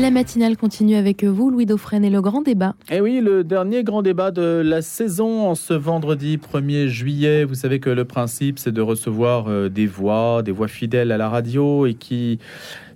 La matinale continue avec vous, Louis Dauphren, et le grand débat. Eh oui, le dernier grand débat de la saison en ce vendredi 1er juillet. Vous savez que le principe, c'est de recevoir euh, des voix, des voix fidèles à la radio et qui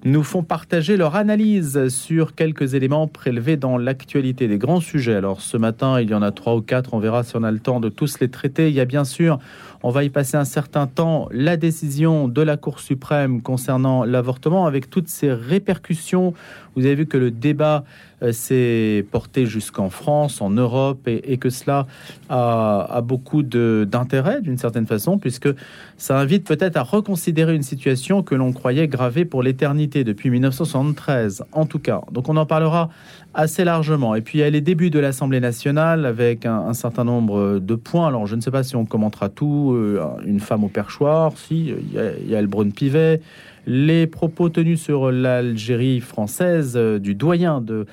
nous font partager leur analyse sur quelques éléments prélevés dans l'actualité des grands sujets. Alors ce matin, il y en a trois ou quatre, on verra si on a le temps de tous les traiter. Il y a bien sûr, on va y passer un certain temps, la décision de la Cour suprême concernant l'avortement avec toutes ses répercussions. Vous avez vu que le débat s'est porté jusqu'en France, en Europe, et, que cela a, beaucoup d'intérêt d'une certaine façon, puisque ça invite peut-être à reconsidérer une situation que l'on croyait gravée pour l'éternité depuis 1973, en tout cas. Donc on en parlera assez largement. Et puis il y a les débuts de l'Assemblée nationale avec un, certain nombre de points. Alors je ne sais pas si on commentera tout. Euh, une femme au perchoir, si il y a, il y a Elbrun Pivet les propos tenus sur l'Algérie française euh, du doyen de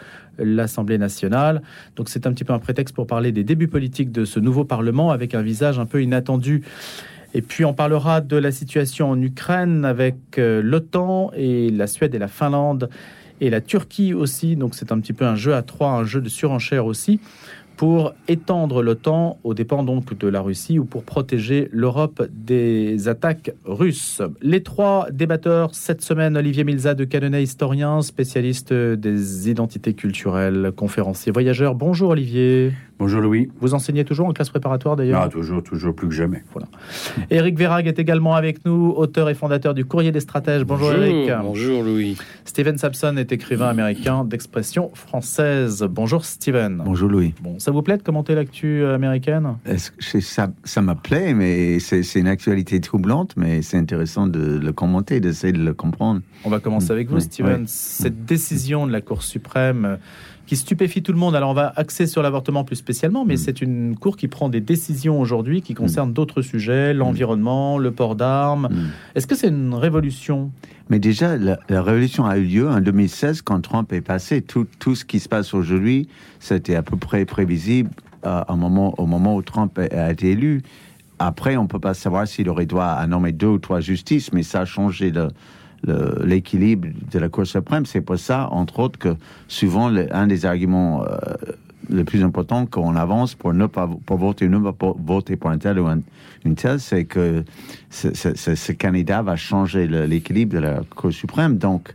l'Assemblée nationale. Donc c'est un petit peu un prétexte pour parler des débuts politiques de ce nouveau Parlement avec un visage un peu inattendu. Et puis on parlera de la situation en Ukraine avec euh, l'OTAN et la Suède et la Finlande et la Turquie aussi. Donc c'est un petit peu un jeu à trois, un jeu de surenchère aussi pour étendre l'OTAN aux dépens donc de la Russie ou pour protéger l'Europe des attaques russes. Les trois débatteurs cette semaine, Olivier Milza de Cadenet, historien, spécialiste des identités culturelles, conférencier, voyageur. Bonjour Olivier. Bonjour Louis. Vous enseignez toujours en classe préparatoire d'ailleurs Ah, toujours, toujours plus que jamais. Voilà. Éric Verrag est également avec nous, auteur et fondateur du Courrier des stratèges. Bonjour, Éric. Bonjour Louis. Steven Sapson est écrivain américain d'expression française. Bonjour Steven. Bonjour Louis. Bon, ça vous plaît de commenter l'actu américaine? Ça, ça me plaît, mais c'est une actualité troublante, mais c'est intéressant de le commenter, d'essayer de le comprendre. On va commencer avec vous, Steven. Cette décision de la Cour suprême qui stupéfie tout le monde. Alors on va axer sur l'avortement plus spécialement, mais mm. c'est une cour qui prend des décisions aujourd'hui qui concernent mm. d'autres sujets, l'environnement, le port d'armes. Mm. Est-ce que c'est une révolution? Mais déjà, la, révolution a eu lieu en 2016 quand Trump est passé. Tout, tout ce qui se passe aujourd'hui, c'était à peu près prévisible euh, au, moment, au moment où Trump a, été élu. Après, on peut pas savoir s'il aurait droit à nommer deux ou trois justices, mais ça a changé de l'équilibre de la Cour suprême. C'est pour ça, entre autres, que souvent, un des arguments euh, les plus importants qu'on avance pour ne pas pour voter, ne pas voter pour un tel ou une telle, c'est que ce, candidat va changer l'équilibre de la Cour suprême. Donc,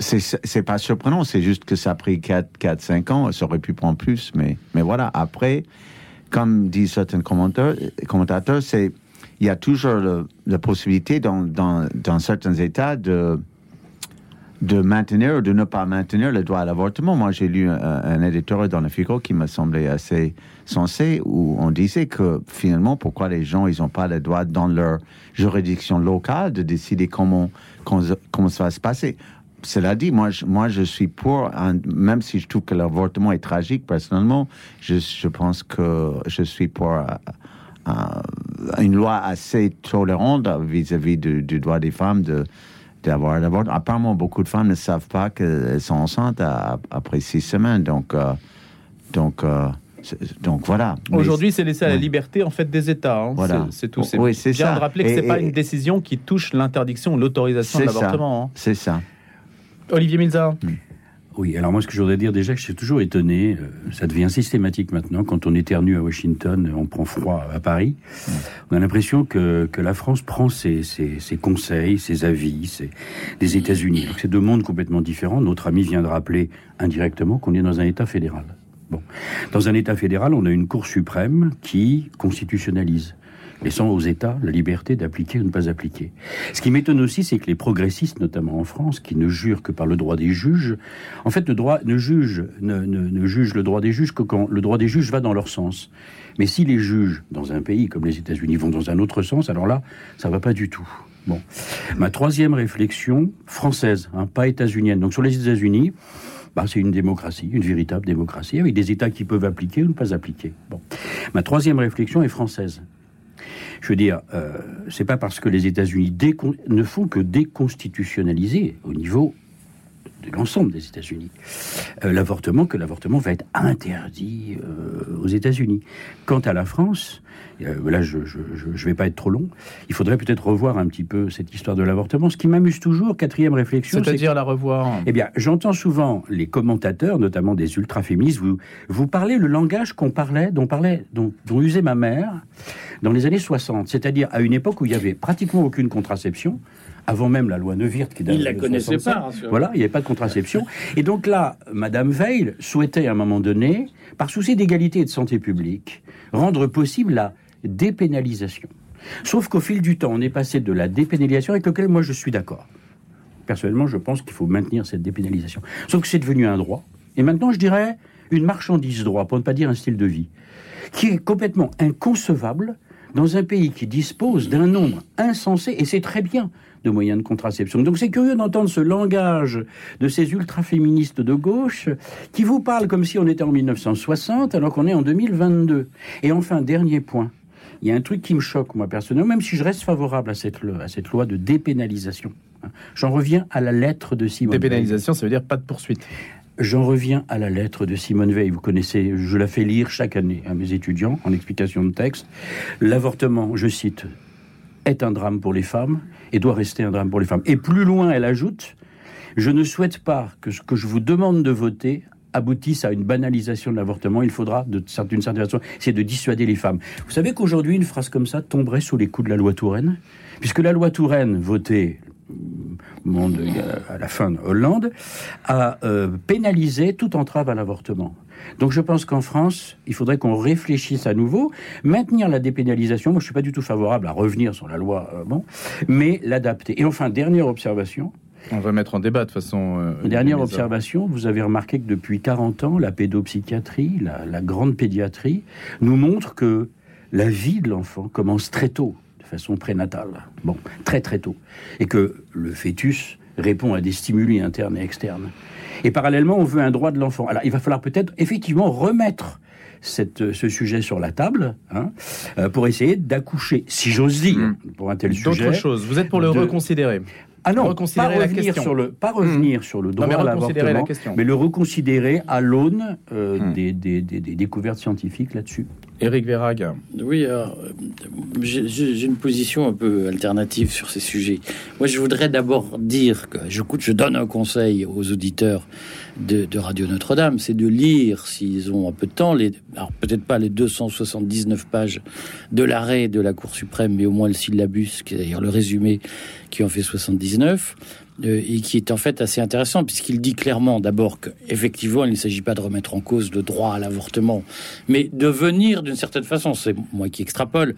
c'est pas surprenant, c'est juste que ça a pris 4, 5 ans, ça aurait pu prendre plus, mais, mais voilà, après, comme disent certains commentateurs, c'est il y a toujours la possibilité dans, dans, dans, certains États de, de maintenir ou de ne pas maintenir le droit à l'avortement. Moi, j'ai lu un, éditeur dans le Figaro qui m'a semblé assez sensé, où on disait que finalement, pourquoi les gens, ils n'ont pas le droit dans leur juridiction locale de décider comment, comment, ça va se passer. Cela dit, moi, je, moi, je suis pour, même si je trouve que l'avortement est tragique, personnellement, je, je pense que je suis pour une loi assez tolérante vis-à-vis du, droit des femmes de d'avoir d'abord apparemment beaucoup de femmes ne savent pas qu'elles sont enceintes après six semaines donc euh, donc euh, donc voilà. Aujourd'hui, c'est laissé à la liberté en fait des États. Hein. Voilà. C'est tout. C'est oui, bien de rappeler que c'est pas une décision qui touche l'interdiction ou l'autorisation de l'avortement. Hein. C'est ça. Olivier Milza. Hmm. Oui, alors moi ce que je voudrais dire déjà, que je suis toujours étonné, euh, ça devient systématique maintenant, quand on éternue à Washington, on prend froid à Paris, on a l'impression que, que la France prend ses, ses, ses conseils, ses avis ses, des États-Unis. Donc c'est deux mondes complètement différents. Notre ami vient de rappeler indirectement qu'on est dans un État fédéral. Bon. Dans un État fédéral, on a une Cour suprême qui constitutionnalise laissant aux États la liberté d'appliquer ou ne pas appliquer. Ce qui m'étonne aussi, c'est que les progressistes, notamment en France, qui ne jurent que par le droit des juges, en fait, ne juge, ne, ne, juge le droit des juges que quand le droit des juges va dans leur sens. Mais si les juges, dans un pays comme les États-Unis, vont dans un autre sens, alors là, ça va pas du tout. Bon. Ma troisième réflexion, française, hein, pas états-unienne. Donc sur les États-Unis, bah, c'est une démocratie, une véritable démocratie, avec des États qui peuvent appliquer ou ne pas appliquer. Bon. Ma troisième réflexion est française. Je veux dire, euh, c'est pas parce que les États-Unis ne font que déconstitutionnaliser au niveau de l'ensemble des États-Unis euh, l'avortement que l'avortement va être interdit euh, aux États-Unis. Quant à la France, Euh, là, je ne vais pas être trop long. Il faudrait peut-être revoir un petit peu cette histoire de l'avortement. Ce qui m'amuse toujours, quatrième réflexion. C'est-à-dire la revoir Eh bien, j'entends souvent les commentateurs, notamment des ultra-féministes, vous, vous parlez le langage qu'on parlait, dont, parlait dont, dont usait ma mère dans les années 60, c'est-à-dire à une époque où il n'y avait pratiquement aucune contraception avant même la loi Neuwirth qui date Il la connaissait pas. Voilà, il n'y avait pas de contraception. Et donc là, Madame Veil souhaitait à un moment donné, par souci d'égalité et de santé publique, rendre possible la dépénalisation. Sauf qu'au fil du temps, on est passé de la dépénalisation avec laquelle moi je suis d'accord. Personnellement, je pense qu'il faut maintenir cette dépénalisation. Sauf que c'est devenu un droit. Et maintenant, je dirais une marchandise droit, pour ne pas dire un style de vie, qui est complètement inconcevable dans un pays qui dispose d'un nombre insensé, et c'est très bien, de moyens de contraception. Donc c'est curieux d'entendre ce langage de ces ultra-féministes de gauche qui vous parlent comme si on était en 1960 alors qu'on est en 2022. Et enfin, dernier point. Il y a un truc qui me choque, moi, personnellement, même si je reste favorable à cette, à cette loi de dépénalisation. J'en reviens à la lettre de Simone Dépénalisation, ça veut dire pas de poursuite. J'en reviens à la lettre de Simone Veil. Vous connaissez, je la fais lire chaque année à mes étudiants en explication de texte. L'avortement, je cite, est un drame pour les femmes et doit rester un drame pour les femmes. Et plus loin, elle ajoute, je ne souhaite pas que ce que je vous demande de voter aboutisse à une banalisation de l'avortement. Il faudra, d'une certaine façon, c'est de dissuader les femmes. Vous savez qu'aujourd'hui, une phrase comme ça tomberait sous les coups de la loi Touraine, puisque la loi Touraine, votée monde, à la fin de Hollande, a euh, pénalisé toute entrave à l'avortement. Donc je pense qu'en France, il faudrait qu'on réfléchisse à nouveau, maintenir la dépénalisation. Moi, je suis pas du tout favorable à revenir sur la loi, euh, bon, mais l'adapter. Et enfin, dernière observation. On va mettre en débat de façon. Euh, dernière observation, vous avez remarqué que depuis 40 ans, la pédopsychiatrie, la, la grande pédiatrie, nous montre que la vie de l'enfant commence très tôt, de façon prénatale. Bon, très très tôt. Et que le fœtus répond à des stimuli internes et externes. Et parallèlement, on veut un droit de l'enfant. Alors, il va falloir peut-être effectivement remettre cette, ce sujet sur la table hein, euh, pour essayer d'accoucher, si j'ose dire, hmm. pour un tel sujet. D'autres choses. Vous êtes pour le reconsidérer ah non, pas revenir, sur le, pas revenir sur le droit à l'avortement, mais le reconsidérer à l'aune euh, hmm. des, des, des, des, découvertes scientifiques là-dessus. Éric Verrag. Oui, j'ai une position un peu alternative sur ces sujets. Moi, je voudrais d'abord dire que je, je donne un conseil aux auditeurs de, Radio Notre-Dame, c'est de lire, s'ils ont un peu de temps, les, alors peut-être pas les 279 pages de l'arrêt de la Cour suprême, mais au moins le syllabus, qui est d'ailleurs le résumé, qui en fait 79, euh, et qui est en fait assez intéressant puisqu'il dit clairement d'abord qu'effectivement il ne s'agit pas de remettre en cause le droit à l'avortement, mais de venir d'une certaine façon, c'est moi qui extrapole,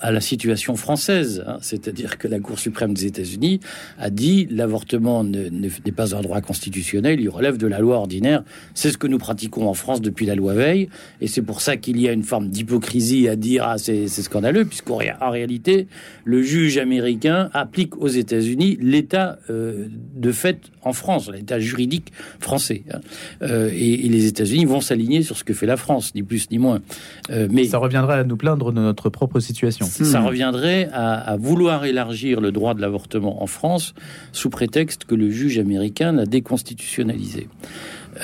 à la situation française, hein. c'est-à-dire que la Cour suprême des États-Unis a dit l'avortement n'est pas un droit constitutionnel, il relève de la loi ordinaire, c'est ce que nous pratiquons en France depuis la loi Veil, et c'est pour ça qu'il y a une forme d'hypocrisie à dire ah c'est scandaleux puisqu'en réalité le juge américain applique aux États-Unis l'État euh, euh, de fait en France, l'état juridique français. Hein. Euh, et, les États-Unis vont s'aligner sur ce que fait la France, ni plus ni moins. Euh, mais ça reviendrait à nous plaindre de notre propre situation. Ça hmm. reviendrait à, vouloir élargir le droit de l'avortement en France sous prétexte que le juge américain l'a déconstitutionnalisé.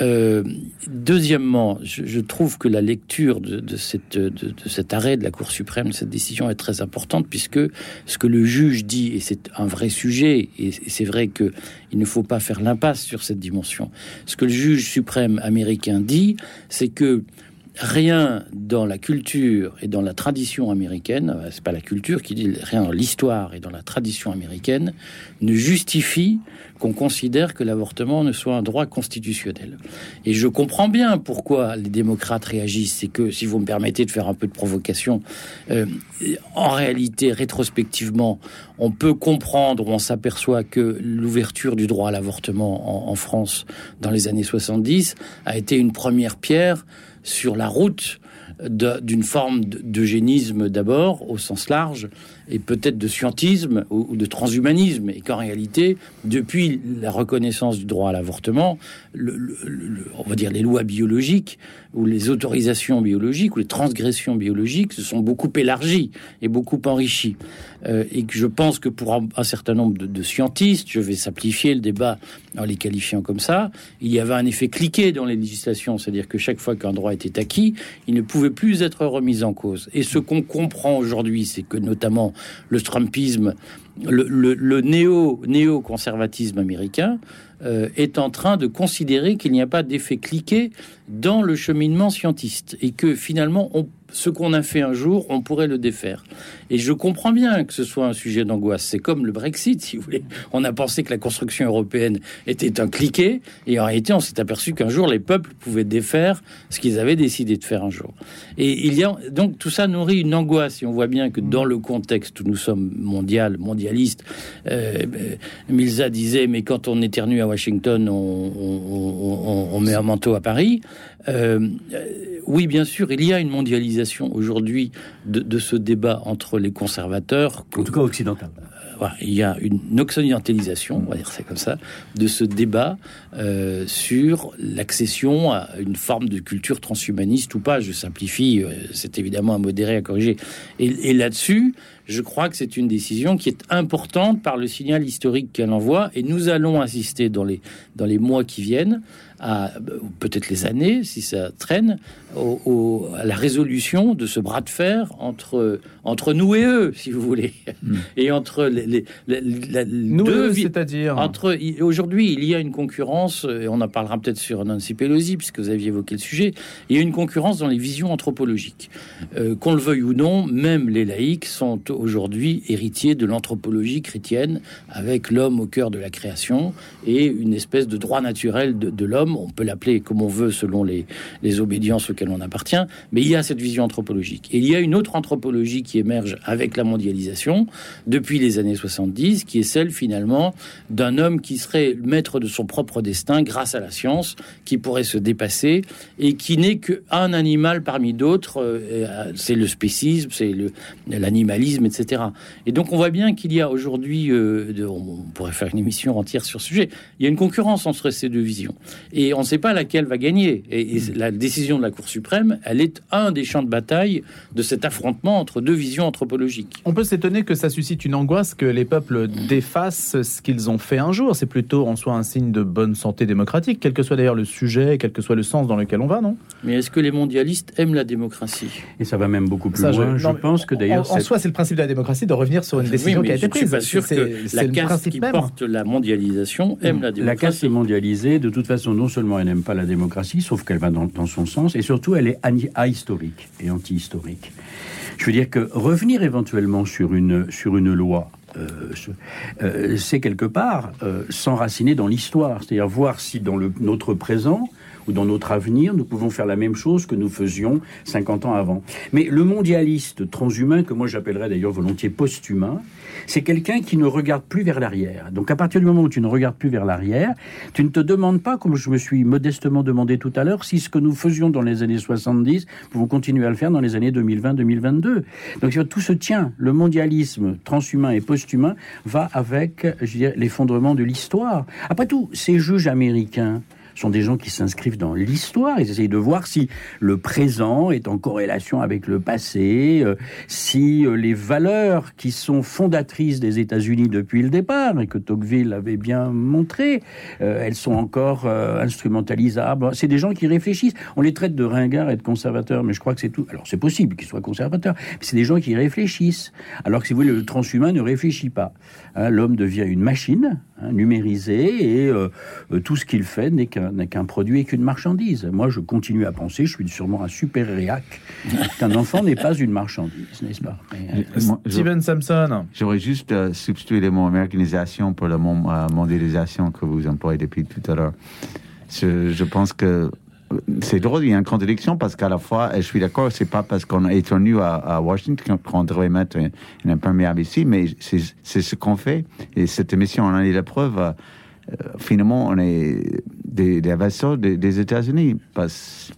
Euh, deuxièmement, je, trouve que la lecture de, cet arrêt de la Cour suprême, de cette décision est très importante puisque ce que le juge dit, et c'est un vrai sujet, et, c'est vrai qu'il ne faut pas faire l'impasse sur cette dimension, ce que le juge suprême américain dit, c'est que rien dans la culture et dans la tradition américaine, c'est pas la culture qui dit rien dans l'histoire et dans la tradition américaine, ne justifie qu'on considère que l'avortement ne soit un droit constitutionnel. Et je comprends bien pourquoi les démocrates réagissent. C'est que, si vous me permettez de faire un peu de provocation, euh, en réalité, rétrospectivement, on peut comprendre, on s'aperçoit que l'ouverture du droit à l'avortement en, en France dans les années 70 a été une première pierre sur la route d'une forme d'eugénisme d'abord, au sens large, et peut-être de scientisme ou, de transhumanisme, et qu'en réalité, depuis la reconnaissance du droit à l'avortement, on va dire les lois biologiques ou les autorisations biologiques ou les transgressions biologiques se sont beaucoup élargies et beaucoup enrichies. Euh, et que je pense que pour un, certain nombre de, scientistes, je vais simplifier le débat en les qualifiant comme ça, il y avait un effet cliqué dans les législations, c'est-à-dire que chaque fois qu'un droit était acquis, il ne pouvait plus être remis en cause. Et ce qu'on comprend aujourd'hui, c'est que notamment le Trumpisme, le, néo, néo-conservatisme américain euh, est en train de considérer qu'il n'y a pas d'effet cliqué dans le cheminement scientiste et que finalement on ce qu'on a fait un jour, on pourrait le défaire. Et je comprends bien que ce soit un sujet d'angoisse. C'est comme le Brexit, si vous voulez. On a pensé que la construction européenne était un cliquet, et en réalité, on s'est aperçu qu'un jour, les peuples pouvaient défaire ce qu'ils avaient décidé de faire un jour. Et il y a donc tout ça nourrit une angoisse. Et on voit bien que dans le contexte où nous sommes mondial, mondialistes, euh, Milza disait, mais quand on éternue Washington, on, met un manteau à Paris. Euh, oui, bien sûr, il y a une mondialisation aujourd'hui de, ce débat entre les conservateurs. En tout cas occidental. Il y a une occidentalisation, on va dire c'est comme ça, de ce débat euh, sur l'accession à une forme de culture transhumaniste ou pas. Je simplifie, euh, c'est évidemment à modérer, à corriger. Et, et là-dessus, je crois que c'est une décision qui est importante par le signal historique qu'elle envoie, et nous allons assister dans les, dans les mois qui viennent à peut-être les années, si ça traîne, au, à la résolution de ce bras de fer entre, entre nous et eux, si vous voulez, hmm. et entre les, les, nous deux, c'est-à-dire entre aujourd'hui il y a une concurrence, et on en parlera peut-être sur Nancy Pelosi puisque vous aviez évoqué le sujet. Il y a une concurrence dans les visions anthropologiques, euh, qu'on le veuille ou non, même les laïcs sont aujourd'hui héritiers de l'anthropologie chrétienne, avec l'homme au cœur de la création et une espèce de droit naturel de, de l'homme on peut l'appeler comme on veut selon les, obédiences auxquelles on appartient, mais il y a cette vision anthropologique. Et il y a une autre anthropologie qui émerge avec la mondialisation depuis les années 70, qui est celle finalement d'un homme qui serait maître de son propre destin grâce à la science, qui pourrait se dépasser et qui n'est qu'un animal parmi d'autres. Euh, c'est le spécisme, c'est l'animalisme, etc. Et donc on voit bien qu'il y a aujourd'hui, euh, on pourrait faire une émission entière sur ce sujet, il y a une concurrence entre ces deux visions. Et on ne sait pas laquelle va gagner. Et, la décision de la Cour suprême, elle est un des champs de bataille de cet affrontement entre deux visions anthropologiques. On peut s'étonner que ça suscite une angoisse que les peuples défassent ce qu'ils ont fait un jour. C'est plutôt en soi un signe de bonne santé démocratique, quel que soit d'ailleurs le sujet, quel que soit le sens dans lequel on va, non? Mais est-ce que les mondialistes aiment la démocratie? Et ça va même beaucoup plus loin. Je, pense que d'ailleurs... En, soi, c'est le principe de la démocratie de revenir sur une décision qui a été prise. Je suis pas sûr que la caste qui porte la mondialisation aime la démocratie. La caste est mondialisée. De toute façon, non seulement elle n'aime pas la démocratie, sauf qu'elle va dans, son sens, et surtout elle est ahistorique et anti-historique. Je veux dire que revenir éventuellement sur une, sur une loi, euh, euh, c'est quelque part euh, s'enraciner dans l'histoire, c'est-à-dire voir si dans notre présent, ou dans notre avenir, nous pouvons faire la même chose que nous faisions 50 ans avant. Mais le mondialiste transhumain, que moi j'appellerais d'ailleurs volontiers post-humain, c'est quelqu'un qui ne regarde plus vers l'arrière. Donc à partir du moment où tu ne regardes plus vers l'arrière, tu ne te demandes pas, comme je me suis modestement demandé tout à l'heure, si ce que nous faisions dans les années 70, pouvons continuer à le faire dans les années 2020-2022. Donc tout se tient. Le mondialisme transhumain et post-humain va avec l'effondrement de l'histoire. Après tout, ces juges américains, sont des gens qui s'inscrivent dans l'histoire. Ils essayent de voir si le présent est en corrélation avec le passé, euh, si euh, les valeurs qui sont fondatrices des États-Unis depuis le départ, et que Tocqueville avait bien montré, euh, elles sont encore instrumentalisables. C'est des gens qui réfléchissent. On les traite de ringards et de conservateurs, mais je crois que c'est tout. Alors c'est possible qu'ils soient conservateurs, mais c'est des gens qui réfléchissent. Alors que si vous voulez, le transhumain ne réfléchit pas. Hein, l'homme devient une machine hein, numérisée et tout ce qu'il fait n'est qu'un n'est qu'un produit et qu'une marchandise. Moi, je continue à penser, je suis sûrement un super réac, qu'un enfant n'est pas une marchandise, n'est-ce pas? Euh, Steven Sampson. J'aurais juste euh, substitué le mot organisation pour le mot euh, mondialisation que vous employez depuis tout à l'heure. Je, pense que c'est drôle, il y a une contradiction parce qu'à la fois, je suis d'accord, c'est pas parce qu'on est venu à, Washington qu'on devrait mettre une, une première ici, mais c'est ce qu'on fait. Et cette émission en est la preuve. finalement, on est des, des vassaux des, États-Unis. Parce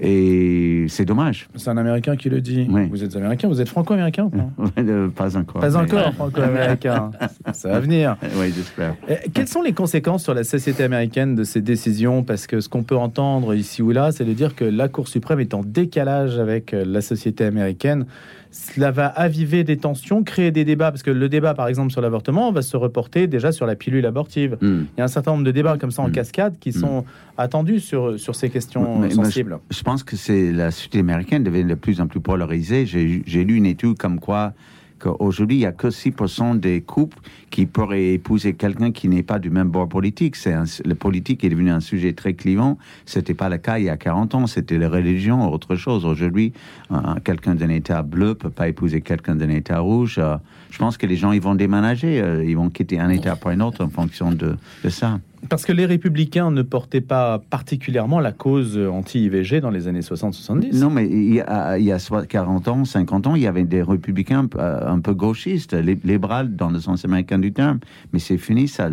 Et c'est dommage. C'est un Américain qui le dit. Oui. Vous êtes Américain, vous êtes franco-américain pas? Euh, pas encore. Pas mais- encore franco-américain. Ça va venir. Oui, j'espère. Euh, Quelles sont les conséquences sur la société américaine de ces décisions? Parce que ce qu'on peut entendre ici ou là, c'est de dire que la Cour suprême est en décalage avec euh, la société américaine. Cela va aviver des tensions, créer des débats, parce que le débat, par exemple, sur l'avortement, va se reporter déjà sur la pilule abortive. Hmm. Il y a un certain nombre de débats comme ça en Mm. cascade qui sont attendus sur, sur ces questions Mais- mais sensibles. Je pense que c'est la société américaine devient de plus en plus polarisée. J'ai j'ai lu une étude comme quoi qu'aujourd'hui, il n'y a que 6% des couples qui pourraient épouser quelqu'un qui n'est pas du même bord politique. C'est le politique est devenu un sujet très clivant. C'était pas le cas il y a 40 ans. C'était la religion ou autre chose. Aujourd'hui, un- quelqu'un d'un État bleu peut pas épouser quelqu'un d'un État rouge. Euh, je pense que les gens, ils vont déménager. euh, Ils vont quitter un État pour un autre en fonction de, de ça. Parce que les républicains ne portaient pas particulièrement la cause anti-IVG dans les années 60-70. Non, mais il y, a, il y a soit 40 ans, 50 ans, il y avait des républicains euh, un peu gauchistes, lib- libéral dans le sens américain du terme. Mais c'est fini, ça.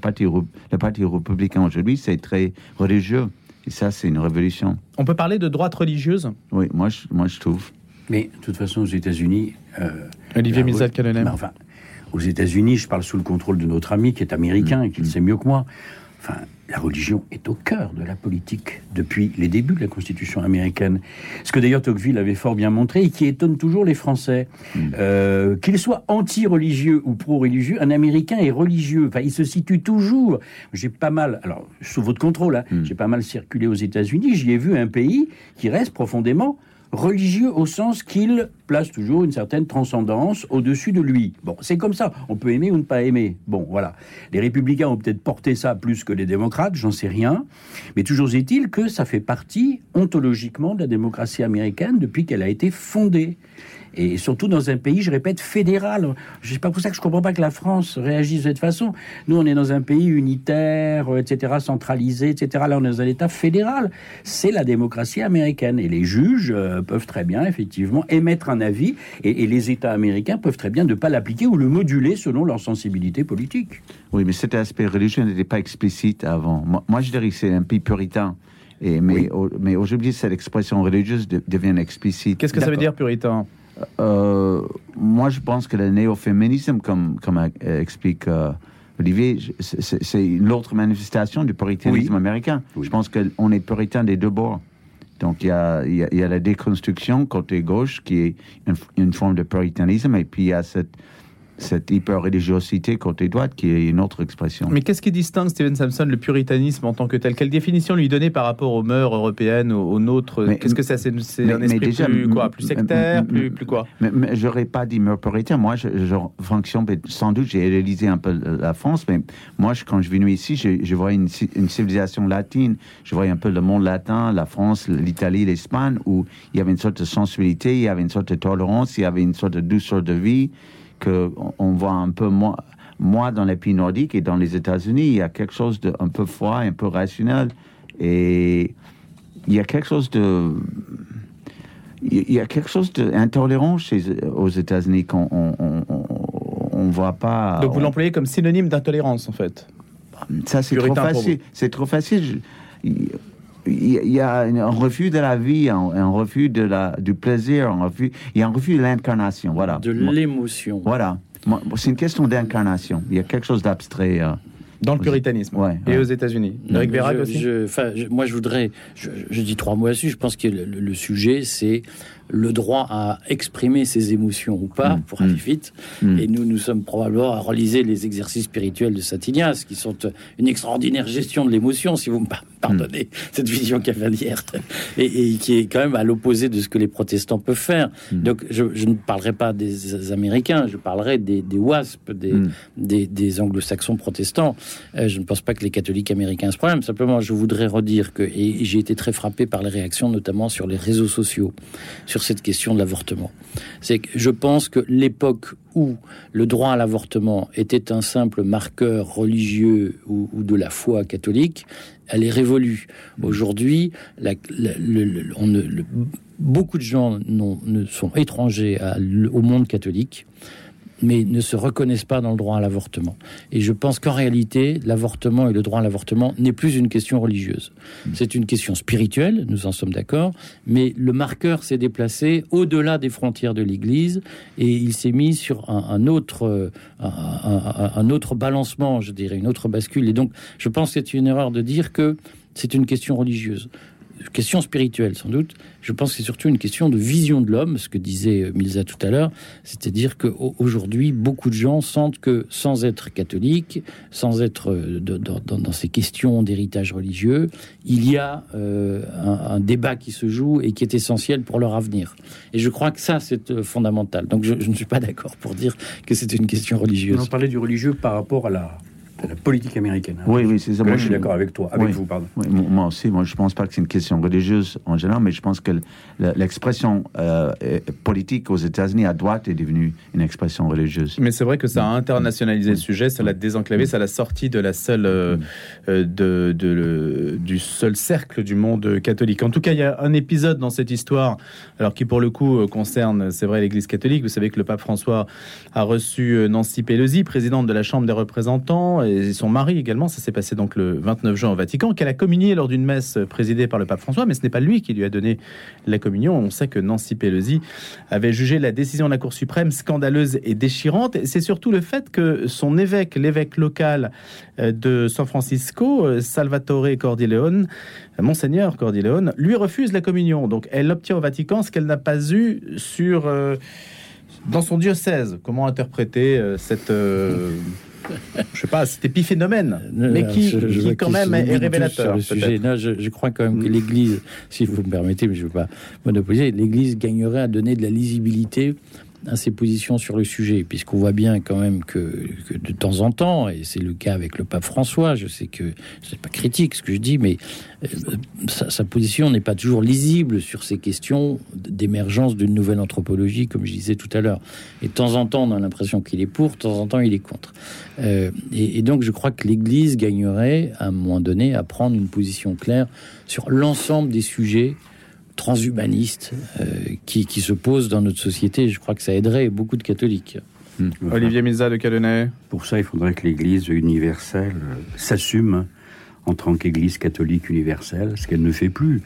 Parti, le parti républicain aujourd'hui, c'est très religieux. Et ça, c'est une révolution. On peut parler de droite religieuse? Oui, moi, je, moi, je trouve. Mais de toute façon, aux États-Unis. euh, Olivier Calonem. Mais enfin, aux États-Unis, je parle sous le contrôle de notre ami qui est américain et qui le sait mieux que moi. Enfin, la religion est au cœur de la politique depuis les débuts de la Constitution américaine. Ce que d'ailleurs Tocqueville avait fort bien montré et qui étonne toujours les Français. Euh, Qu'il soit anti-religieux ou pro-religieux, un Américain est religieux. Enfin, il se situe toujours. J'ai pas mal, alors sous votre contrôle, hein, j'ai pas mal circulé aux États-Unis. J'y ai vu un pays qui reste profondément religieux au sens qu'il place toujours une certaine transcendance au-dessus de lui. Bon, c'est comme ça. On peut aimer ou ne pas aimer. Bon, voilà. Les républicains ont peut-être porté ça plus que les démocrates, j'en sais rien. Mais toujours est-il que ça fait partie ontologiquement de la démocratie américaine depuis qu'elle a été fondée. Et surtout dans un pays, je répète, fédéral. Je sais pas pour ça que je comprends pas que la France réagisse de cette façon. Nous, on est dans un pays unitaire, euh, etc., centralisé, etc. Là, on est dans un État fédéral. C'est la démocratie américaine. Et les juges euh, peuvent très bien, effectivement, émettre un avis. Et, et les États américains peuvent très bien ne pas l'appliquer ou le moduler selon leur sensibilité politique. Oui, mais cet aspect religieux n'était pas explicite avant. Moi, moi, je dirais que c'est un pays puritain. Et, mais Oui. au- mais aujourd'hui, cette expression religieuse de- devient explicite. Qu'est-ce que ça veut dire puritain? Euh, moi, je pense que le néo-féminisme, comme, comme explique euh, Olivier, c'est- c'est c'est une autre manifestation du puritanisme Oui. américain. Oui. Je pense qu'on est puritain des deux bords. Donc, il y a, y a- y a la déconstruction côté gauche, qui est une, une forme de puritanisme, et puis il y a cette, cette hyper-religiosité côté droite, qui est une autre expression. Mais qu'est-ce qui distingue Steven Samson le puritanisme en tant que tel? Quelle définition lui donner par rapport aux mœurs européennes, aux, aux nôtres? Qu'est-ce que c'est C'est un esprit déjà, plus quoi sectaire plus, quoi? Mais, mais j'aurais pas dit mur puritain. Moi, je, je fonction, sans doute, j'ai réalisé un peu la France, mais moi, je- quand je suis venu ici, je, je voyais une, une civilisation latine. Je voyais un peu le monde latin, la France, l'Italie, l'Espagne, où il y avait une sorte de sensibilité, il y avait une sorte de tolérance, il y avait une sorte de douceur de vie que on, on voit un peu moins. Moi, dans les pays nordiques et dans les États-Unis, il y a quelque chose de un peu froid, un peu rationnel, et il y a quelque chose de il y a quelque chose d'intolérant aux États-Unis qu'on on, on, on- on voit pas. Donc vous l'employez comme synonyme d'intolérance en fait. ça c'est trop facile. C'est trop facile. Je- Il y, a un refus de la vie, un, un refus de la, du plaisir, un refus. Il y a un refus de l'incarnation. Voilà. De l'émotion. Voilà. C'est une question d'incarnation. Il y a quelque chose d'abstrait. euh. Dans le puritanisme Ouais, et aux États-Unis. Eric aussi je- je- moi, je voudrais. Je, je dis trois mots là-dessus. Je pense que le, le- le sujet, c'est le droit à exprimer ses émotions ou pas, Mm, pour aller mm. vite. Mm. Et nous, nous sommes probablement à reliser les exercices spirituels de Saint Ignace, qui sont une extraordinaire gestion de l'émotion, si vous me par- pardonnez cette vision cavalière, et, et qui est quand même à l'opposé de ce que les protestants peuvent faire. Donc, je, je ne parlerai pas des Américains, je parlerai des, des WASP, des, des, des anglo-saxons protestants. Euh, je ne pense pas que les catholiques américains ce problème. Simplement, je voudrais redire que, et j'ai été très frappé par les réactions, notamment sur les réseaux sociaux, sur cette question de l'avortement. C'est que je pense que l'époque où le droit à l'avortement était un simple marqueur religieux ou, ou de la foi catholique, elle est révolue. Aujourd'hui, la- la- le- le- on ne- le- beaucoup de gens n'ont- ne sont étrangers à au monde catholique mais ne se reconnaissent pas dans le droit à l'avortement. Et je pense qu'en réalité, l'avortement et le droit à l'avortement n'est plus une question religieuse. Mmh. C'est une question spirituelle, nous en sommes d'accord, mais le marqueur s'est déplacé au-delà des frontières de l'Église et il s'est mis sur un, autre, un, autre balancement, je dirais, une autre bascule. Et donc, je pense que c'est une erreur de dire que c'est une question religieuse question spirituelle sans doute. Je pense que c'est surtout une question de vision de l'homme, ce que disait euh, Milza tout à l'heure. C'est-à-dire qu'aujourd'hui, beaucoup de gens sentent que sans être catholique, sans être euh, dans, ces questions d'héritage religieux, il y a euh, un, débat qui se joue et qui est essentiel pour leur avenir. Et je crois que ça, c'est fondamental. Donc je, ne suis pas d'accord pour dire que c'est une question religieuse. On parlait du religieux par rapport à la la politique américaine. Hein. Oui, oui, c'est ça. moi, je suis d'accord avec toi, avec vous, pardon. moi aussi, moi, je pense pas que c'est une question religieuse en général, mais je pense que l'expression euh, politique aux États-Unis à droite est devenue une expression religieuse. Mais c'est vrai que ça a internationalisé le sujet, ça l'a désenclavé, ça l'a sorti de la seule, euh, euh, de, de, du seul cercle du monde catholique. En tout cas, il y a un épisode dans cette histoire, alors qui pour le coup concerne, c'est vrai, l'Église catholique. Vous savez que le pape François a reçu Nancy Pelosi, présidente de la Chambre des représentants son mari également. Ça s'est passé donc le 29 juin au Vatican, qu'elle a communié lors d'une messe présidée par le pape François, mais ce n'est pas lui qui lui a donné la communion. On sait que Nancy Pelosi avait jugé la décision de la Cour suprême scandaleuse et déchirante. C'est surtout le fait que son évêque, l'évêque local euh, de San Francisco, euh, Salvatore Cordileone, Monseigneur Cordileone, lui refuse la communion. Donc elle obtient au Vatican ce qu'elle n'a pas eu sur... Euh, dans son diocèse, comment interpréter cette je sais pas, cet épiphénomène, mais qui, qui quand même est révélateur. le sujet. je, crois quand même que mm. l'Église, si vous me permettez, mais je ne veux pas monopoliser, l'Église gagnerait à donner de la lisibilité à ses positions sur le sujet, puisqu'on voit bien quand même que, de temps en temps, et c'est le cas avec le pape François, je sais que c'est pas critique ce que je dis, mais euh, sa, position n'est pas toujours lisible sur ces questions d'émergence d'une nouvelle anthropologie, comme je disais tout à l'heure. Et de temps en temps, on a l'impression qu'il est pour, de temps en temps, il est contre. Euh, et, et, donc, je crois que l'Église gagnerait, à un moment donné, à prendre une position claire sur l'ensemble des sujets transhumaniste euh, qui, qui, se pose dans notre société. Je crois que ça aiderait beaucoup de catholiques. Hmm. Olivier Miza de Cadenet. Pour ça, il faudrait que l'Église universelle s'assume en tant qu'Église catholique universelle, ce qu'elle ne fait plus.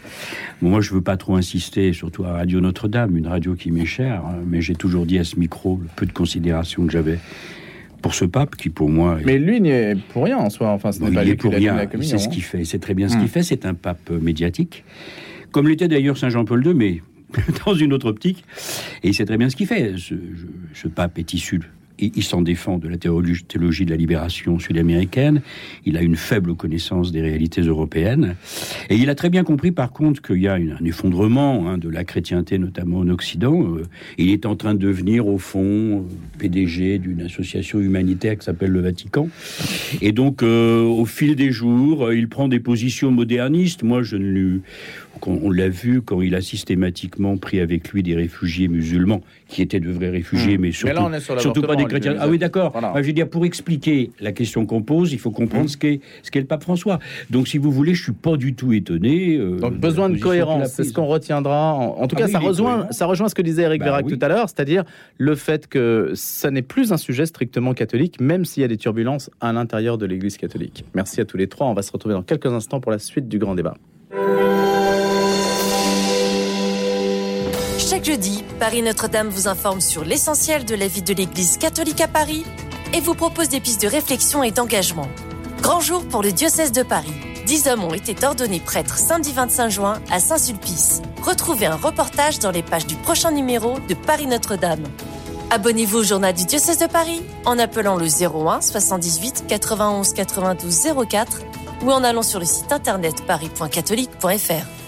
moi, je veux pas trop insister, surtout à Radio Notre-Dame, une radio qui m'est chère, hein, mais j'ai toujours dit à ce micro le peu de considération que j'avais pour ce pape qui, pour moi, mais lui n'y est pour rien en soi. Enfin, ce n'est pas lui pour rien. C'est ce qu'il fait. C'est très bien ce qu'il hmm. fait. C'est un pape médiatique comme l'était d'ailleurs Saint Jean-Paul II, mais dans une autre optique. Et il sait très bien ce qu'il fait. Ce, pape est issu il s'en défend de la théologie de la libération sud-américaine. Il a une faible connaissance des réalités européennes. Et il a très bien compris, par contre, qu'il y a un effondrement hein, de la chrétienté, notamment en Occident. Euh, il est en train de devenir, au fond, euh, PDG d'une association humanitaire qui s'appelle le Vatican. Et donc, euh, au fil des jours, il prend des positions modernistes. Moi, je ne lui on l'a vu quand il a systématiquement pris avec lui des réfugiés musulmans, qui étaient de vrais réfugiés, hmm. mais surtout, pas des chrétiens. Ah oui, d'accord. je veux dire, pour expliquer la question qu'on pose, il faut comprendre ce qu'est ce qu'est le pape François. Donc, si vous voulez, je suis pas du tout étonné. Euh, Donc, besoin de cohérence, c'est ce qu'on retiendra. En, tout ah cas, ça rejoint, ça rejoint ce que disait Eric bah tout à l'heure, c'est-à-dire le fait que ça n'est plus un sujet strictement catholique, même s'il y a des turbulences à l'intérieur de l'Église catholique. Merci à tous les trois. On va se retrouver dans quelques instants pour la suite du grand débat. Jeudi, Paris Notre-Dame vous informe sur l'essentiel de la vie de l'Église catholique à Paris et vous propose des pistes de réflexion et d'engagement. Grand jour pour le diocèse de Paris. Dix hommes ont été ordonnés prêtres samedi 25 juin à Saint-Sulpice. Retrouvez un reportage dans les pages du prochain numéro de Paris Notre-Dame. Abonnez-vous au journal du diocèse de Paris en appelant le 01 78 91 92 04 ou en allant sur le site internet paris.catholique.fr.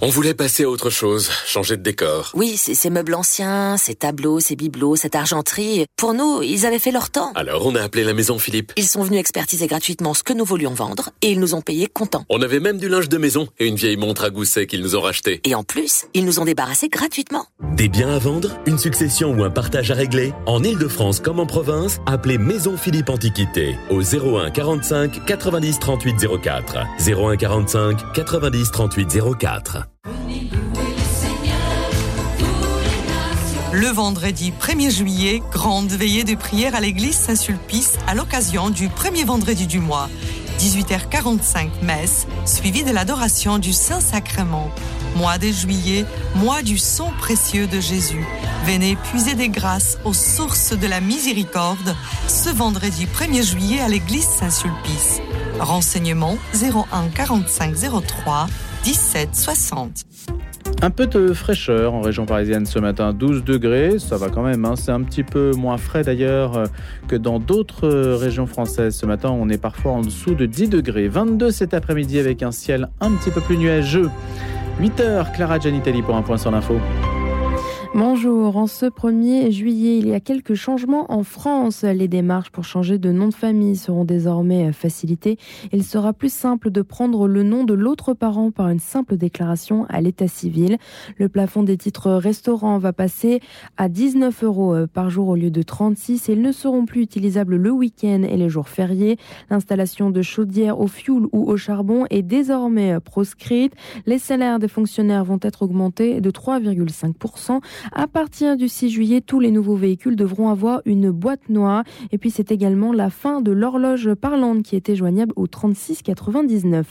On voulait passer à autre chose, changer de décor. Oui, ces meubles anciens, ces tableaux, ces bibelots, cette argenterie, pour nous, ils avaient fait leur temps. Alors on a appelé la maison Philippe. Ils sont venus expertiser gratuitement ce que nous voulions vendre et ils nous ont payé contents. On avait même du linge de maison et une vieille montre à gousset qu'ils nous ont racheté. Et en plus, ils nous ont débarrassé gratuitement. Des biens à vendre, une succession ou un partage à régler En Ile-de-France comme en province, appelez Maison Philippe Antiquité au 01 45 90 38 04. 01 45 90 38 04. Le vendredi 1er juillet, grande veillée de prière à l'église Saint-Sulpice à l'occasion du premier vendredi du mois. 18h45 messe, suivie de l'adoration du Saint-Sacrement. Mois de juillet, mois du sang précieux de Jésus. Venez puiser des grâces aux sources de la miséricorde ce vendredi 1er juillet à l'église Saint-Sulpice. Renseignements 01 45 03 17 60. Un peu de fraîcheur en région parisienne ce matin, 12 degrés, ça va quand même, hein. c'est un petit peu moins frais d'ailleurs euh, que dans d'autres euh, régions françaises. Ce matin, on est parfois en dessous de 10 degrés, 22 cet après-midi avec un ciel un petit peu plus nuageux. 8h, Clara Gianitelli pour un point sur l'info. Bonjour, en ce 1er juillet, il y a quelques changements en France. Les démarches pour changer de nom de famille seront désormais facilitées. Il sera plus simple de prendre le nom de l'autre parent par une simple déclaration à l'état civil. Le plafond des titres restaurants va passer à 19 euros par jour au lieu de 36 et ils ne seront plus utilisables le week-end et les jours fériés. L'installation de chaudières au fioul ou au charbon est désormais proscrite. Les salaires des fonctionnaires vont être augmentés de 3,5%. À partir du 6 juillet, tous les nouveaux véhicules devront avoir une boîte noire. Et puis c'est également la fin de l'horloge parlante qui était joignable au 36,99.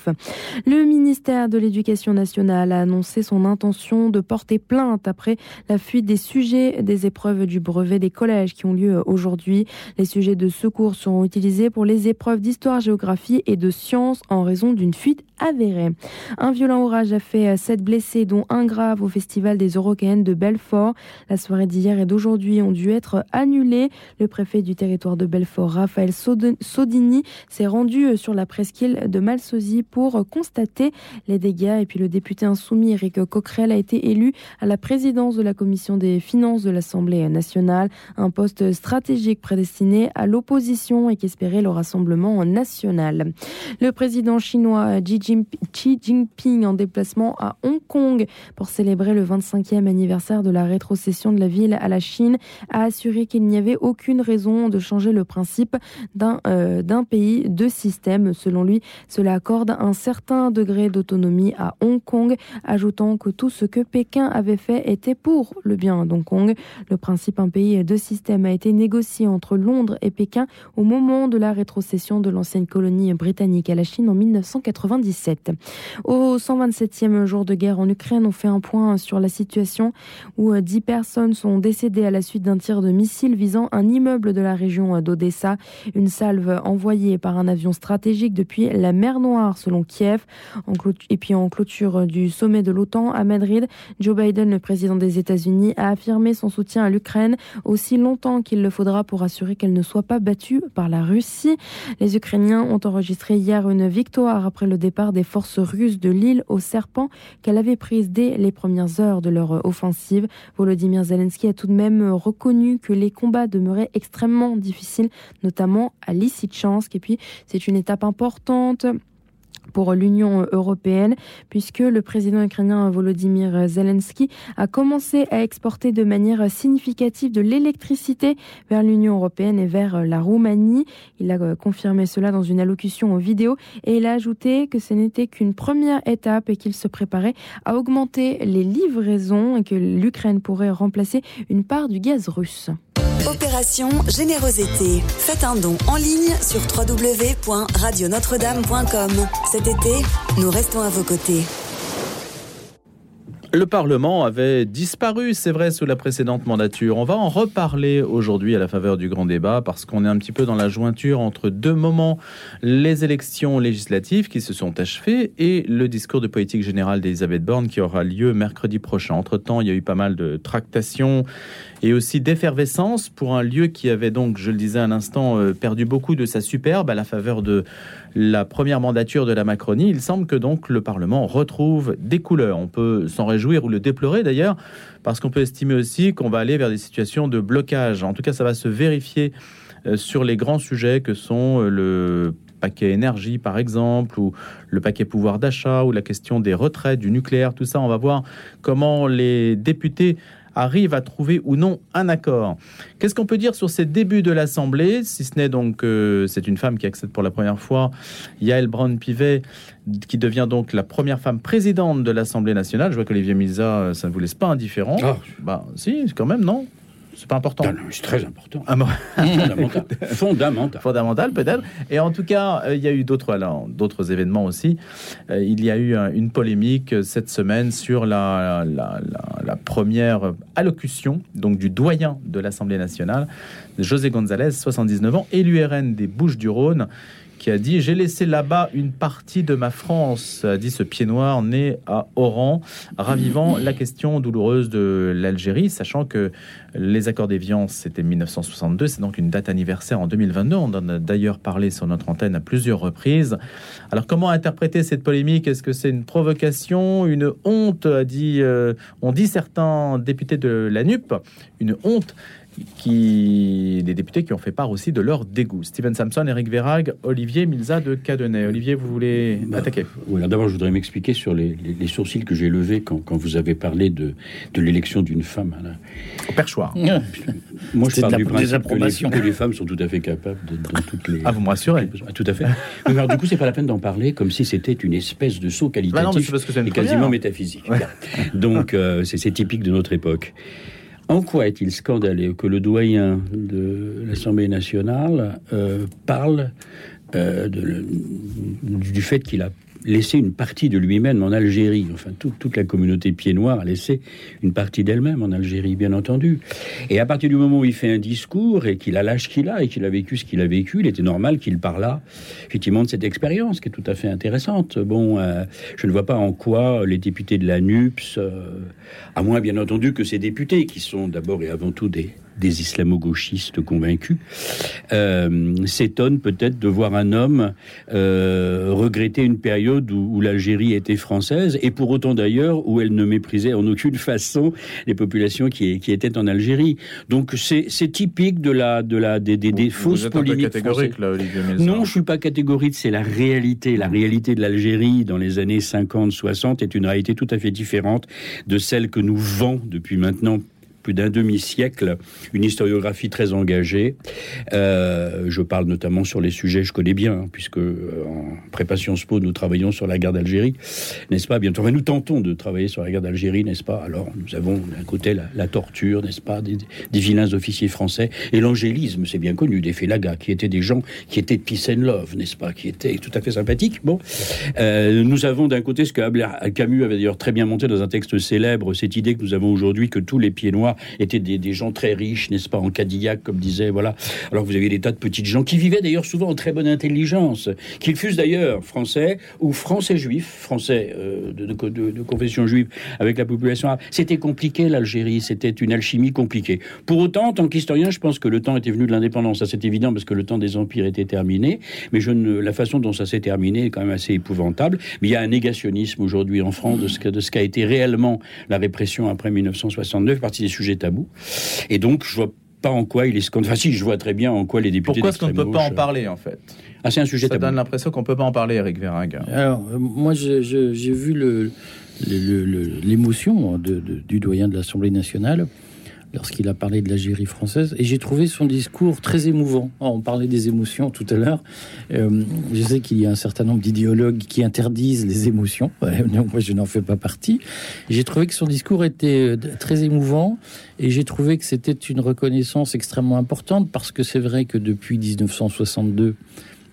Le ministère de l'Éducation nationale a annoncé son intention de porter plainte après la fuite des sujets des épreuves du brevet des collèges qui ont lieu aujourd'hui. Les sujets de secours seront utilisés pour les épreuves d'histoire-géographie et de sciences en raison d'une fuite avérée. Un violent orage a fait sept blessés, dont un grave au Festival des Eurocaines de Belfort. La soirée d'hier et d'aujourd'hui ont dû être annulées. Le préfet du territoire de Belfort, Raphaël Sodini, s'est rendu sur la presqu'île de Malsozy pour constater les dégâts. Et puis le député insoumis Eric Coquerel a été élu à la présidence de la commission des finances de l'Assemblée nationale, un poste stratégique prédestiné à l'opposition et qui espérait le rassemblement national. Le président chinois Xi Jinping en déplacement à Hong Kong pour célébrer le 25e anniversaire de la rétrocession de la ville à la Chine, a assuré qu'il n'y avait aucune raison de changer le principe d'un euh, pays, deux systèmes. Selon lui, cela accorde un certain degré d'autonomie à Hong Kong, ajoutant que tout ce que Pékin avait fait était pour le bien d'Hong Kong. Le principe un pays, deux systèmes a été négocié entre Londres et Pékin au moment de la rétrocession de l'ancienne colonie britannique à la Chine en 1997. Au 127e jour de guerre en Ukraine, on fait un point sur la situation où 10 personnes sont décédées à la suite d'un tir de missile visant un immeuble de la région d'Odessa. Une salve envoyée par un avion stratégique depuis la mer Noire, selon Kiev. Et puis en clôture du sommet de l'OTAN à Madrid, Joe Biden, le président des États-Unis, a affirmé son soutien à l'Ukraine aussi longtemps qu'il le faudra pour assurer qu'elle ne soit pas battue par la Russie. Les Ukrainiens ont enregistré hier une victoire après le départ des forces russes de l'île aux serpents qu'elle avait prise dès les premières heures de leur offensive. Volodymyr Zelensky a tout de même reconnu que les combats demeuraient extrêmement difficiles, notamment à Lysychansk. Et puis, c'est une étape importante pour l'Union européenne, puisque le président ukrainien Volodymyr Zelensky a commencé à exporter de manière significative de l'électricité vers l'Union européenne et vers la Roumanie. Il a confirmé cela dans une allocution en vidéo et il a ajouté que ce n'était qu'une première étape et qu'il se préparait à augmenter les livraisons et que l'Ukraine pourrait remplacer une part du gaz russe. Opération Générosité. Faites un don en ligne sur www.radionotre-dame.com. Cet été, nous restons à vos côtés. Le Parlement avait disparu, c'est vrai, sous la précédente mandature. On va en reparler aujourd'hui à la faveur du grand débat parce qu'on est un petit peu dans la jointure entre deux moments, les élections législatives qui se sont achevées et le discours de politique générale d'Elisabeth Borne qui aura lieu mercredi prochain. Entre-temps, il y a eu pas mal de tractations et aussi d'effervescence pour un lieu qui avait donc, je le disais un instant, euh, perdu beaucoup de sa superbe à la faveur de la première mandature de la Macronie. Il semble que donc le Parlement retrouve des couleurs. On peut s'en réjouir ou le déplorer d'ailleurs, parce qu'on peut estimer aussi qu'on va aller vers des situations de blocage. En tout cas, ça va se vérifier euh, sur les grands sujets que sont euh, le paquet énergie par exemple, ou le paquet pouvoir d'achat, ou la question des retraites, du nucléaire, tout ça. On va voir comment les députés arrive à trouver ou non un accord. Qu'est-ce qu'on peut dire sur ces débuts de l'Assemblée, si ce n'est donc que c'est une femme qui accède pour la première fois, Yael Brown-Pivet, qui devient donc la première femme présidente de l'Assemblée nationale. Je vois qu'Olivier Miza, ça ne vous laisse pas indifférent. Ah. Bah si, quand même, non C'est pas important. Non, non, c'est très important. Ah bon. Fondamental. Fondamental. Fondamental, peut-être. Et en tout cas, euh, il y a eu d'autres alors, d'autres événements aussi. Euh, il y a eu une polémique euh, cette semaine sur la, la, la- la première allocution donc du doyen de l'Assemblée nationale, José González, 79 ans, élu RN des Bouches-du-Rhône, qui a dit J'ai laissé là-bas une partie de ma France, a dit ce pied noir né à Oran, ravivant la question douloureuse de l'Algérie, sachant que les accords d'Évian, c'était 1962, c'est donc une date anniversaire en 2022. On en a d'ailleurs parlé sur notre antenne à plusieurs reprises. Alors, comment interpréter cette polémique? Est-ce que c'est une provocation, une honte? a dit, euh, On dit certains députés de la NUP, une honte qui des députés qui ont fait part aussi de leur dégoût. Steven Samson, Eric Verrag, Olivier Milza de Cadenet. Olivier, vous voulez Bah, attaquer? Oui, d'abord, je voudrais m'expliquer sur les, les- les sourcils que j'ai levés quand, quand vous avez parlé de, de l'élection d'une femme. hein, là. Au perchoir. Moi, je parle de la du principe que les, que les femmes sont tout à fait capables de, dans toutes les... Ah, vous me rassurez. Ah, Tout à fait. Mais alors, du coup, c'est pas la peine d'en parler comme si c'était une espèce de saut Bah non, qualitatif parce que et quasiment première. métaphysique. Donc, euh, c'est typique de notre époque. En quoi est-il scandaleux que le doyen de l'Assemblée nationale euh, parle euh, du fait qu'il a laissé une partie de lui-même en Algérie. Enfin, tout- toute la communauté pied noir a laissé une partie d'elle-même en Algérie, bien entendu. Et à partir du moment où il fait un discours et qu'il a l'âge qu'il a et qu'il a vécu ce qu'il a vécu, il était normal qu'il parlât effectivement de cette expérience qui est tout à fait intéressante. Bon, euh, je ne vois pas en quoi les députés de la NUPS, euh, à moins bien entendu que ces députés qui sont d'abord et avant tout des des islamo-gauchistes convaincus, euh, s'étonnent peut-être de voir un homme euh, regretter une période où, où l'Algérie était française, et pour autant d'ailleurs où elle ne méprisait en aucune façon les populations qui, qui étaient en Algérie. Donc c'est typique de la, de la, des, des, des Vous fausses êtes un peu polémiques catégorique, là, Olivier. Non, je suis pas catégorique, c'est la réalité. La réalité de l'Algérie dans les années 50, 60 est une réalité tout à fait différente de celle que nous vend depuis maintenant plus d'un demi-siècle, une historiographie très engagée. Euh, je parle notamment sur les sujets que je connais bien, hein, puisque euh, en prépa Sciences Po, nous travaillons sur la guerre d'Algérie, n'est-ce pas? Bientôt, enfin, nous tentons de travailler sur la guerre d'Algérie, n'est-ce pas? Alors, nous avons d'un côté la, torture, n'est-ce pas, des, vilains officiers français, et l'angélisme, c'est bien connu, des Félagas, qui étaient des gens qui étaient peace and love, n'est-ce pas? Qui étaient tout à fait sympathiques. Bon, euh, nous avons d'un côté ce que Camus avait d'ailleurs très bien monté dans un texte célèbre, cette idée que nous avons aujourd'hui que tous les pieds noirs étaient des, gens très riches, n'est-ce pas, en Cadillac, comme disait, voilà. Alors vous aviez des tas de petites gens qui vivaient d'ailleurs souvent en très bonne intelligence, qu'ils fussent d'ailleurs français ou français juifs, français euh, de, confession juive avec la population arabe. C'était compliqué l'Algérie, c'était une alchimie compliquée. Pour autant, en tant qu'historien, je pense que le temps était venu de l'indépendance. Ça c'est évident parce que le temps des empires était terminé, mais la façon dont ça s'est terminé est quand même assez épouvantable. Mais il y a un négationnisme aujourd'hui en France de ce qu'a été réellement la répression après 1969, partie des sujets tabous. Et donc, je vois pas en quoi il est scandaleux. Enfin, si, je vois très bien en quoi les députés. Pourquoi est-ce qu'on ne peut pas en gauche- parler, en fait? Ah, c'est un sujet Ça tabou. donne l'impression qu'on ne peut pas en parler, Eric Verrag. Alors, euh, moi, j'ai vu le- le- le- le- l'émotion de- de- du doyen de l'Assemblée nationale lorsqu'il a parlé de l'Algérie française, et j'ai trouvé son discours très émouvant. Oh, on parlait des émotions tout à l'heure. Euh, je sais qu'il y a un certain nombre d'idéologues qui interdisent les émotions. Moi, je n'en fais pas partie. J'ai trouvé que son discours était euh, très émouvant, et j'ai trouvé que c'était une reconnaissance extrêmement importante, parce que c'est vrai que depuis 1962,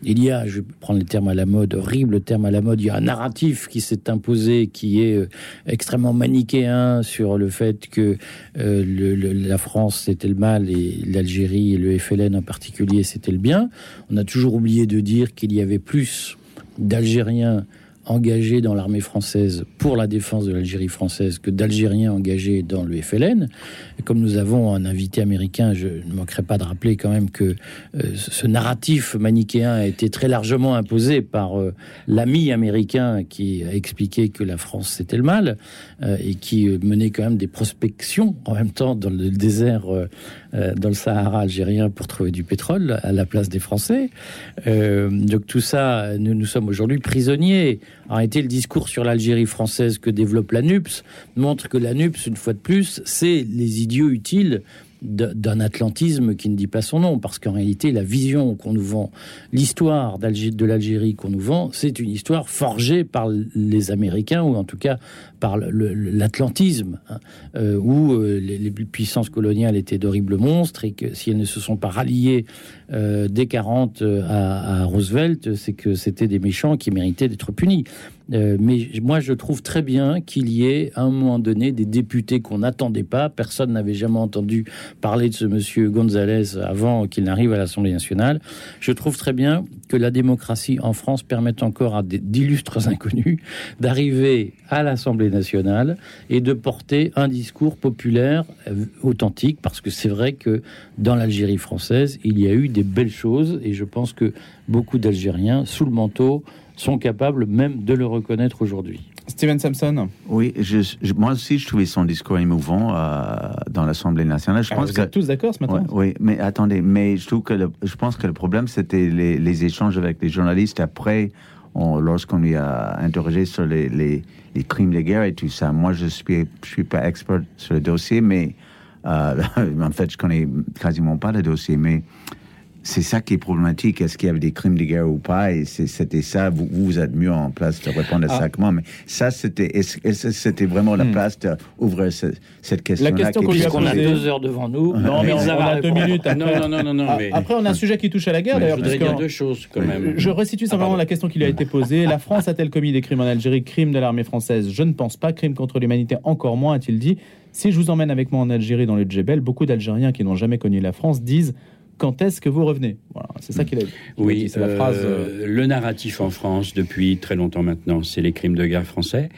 il y a, je vais prendre les termes à la mode, horrible terme à la mode, il y a un narratif qui s'est imposé qui est euh, extrêmement manichéen sur le fait que euh, la France c'était le mal et l'Algérie et le FLN en particulier c'était le bien. On a toujours oublié de dire qu'il y avait plus d'Algériens engagés dans l'armée française pour la défense de l'Algérie française que d'Algériens engagés dans le FLN. Comme nous avons un invité américain, je ne manquerai pas de rappeler quand même que euh, ce narratif manichéen a été très largement imposé par euh, l'ami américain qui a expliqué que la France c'était le mal euh, et qui menait quand même des prospections en même temps dans le désert, dans le Sahara algérien pour trouver du pétrole à la place des Français. Euh, donc tout ça, nous, nous sommes aujourd'hui prisonniers. En réalité, le discours sur l'Algérie française que développe la NUPS montre que la NUPS, une fois de plus, c'est les idiots utiles d'un atlantisme qui ne dit pas son nom, parce qu'en réalité, la vision qu'on nous vend, l'histoire de l'Algérie qu'on nous vend, c'est une histoire forgée par les Américains, ou en tout cas par l'atlantisme, hein, euh, où euh, les, puissances coloniales étaient d'horribles monstres, et que si elles ne se sont pas ralliées euh, dès 40 à, à Roosevelt, c'est que c'était des méchants qui méritaient d'être punis. Euh, mais moi, je trouve très bien qu'il y ait, à un moment donné, des députés qu'on n'attendait pas. Personne n'avait jamais entendu parler de ce monsieur González avant qu'il n'arrive à l'Assemblée nationale. Je trouve très bien que la démocratie en France permette encore à d'illustres inconnus d'arriver à l'Assemblée nationale et de porter un discours populaire euh, authentique, parce que c'est vrai que dans l'Algérie française, il y a eu des belles choses, et je pense que beaucoup d'Algériens, sous le manteau, sont capables même de le reconnaître aujourd'hui. Steven Sampson Oui, je, moi aussi, je trouvais son discours émouvant euh, dans l'Assemblée nationale. Je ah, pense vous que, êtes tous d'accord ce matin? Oui, mais attendez, mais je trouve que je pense que le problème, c'était les, échanges avec les journalistes après, lorsqu'on lui a interrogé sur les, les, crimes de guerre et tout ça. Moi, je suis, je suis pas expert sur le dossier, mais euh, en fait, je connais quasiment pas le dossier, mais c'est ça qui est problématique. Est-ce qu'il y avait des crimes de guerre ou pas? Et c'était ça. Vous, vous êtes mieux en place de répondre à ah. ça que moi. Mais ça, c'était c'était vraiment la hmm. place d'ouvrir cette question-là. La question qu'on lui a posée? a deux heures devant nous. Non, mais on, a deux minutes. Non, non, non, non. Ah, après, on a un sujet qui touche à la guerre, d'ailleurs. Je voudrais dire deux choses, quand même. Je resitue simplement ah, la question qui lui a été posée. La France a-t-elle commis des crimes en Algérie? Crimes de l'armée française? Je ne pense pas. Crimes contre l'humanité, encore moins, a-t-il dit. Si je vous emmène avec moi en Algérie, dans le Djebel, beaucoup d'Algériens qui n'ont jamais connu la France disent quand est-ce que vous revenez voilà, C'est ça qu'il a dit. Oui, c'est la euh, phrase. Euh, le narratif en France, depuis très longtemps maintenant, c'est les crimes de guerre français.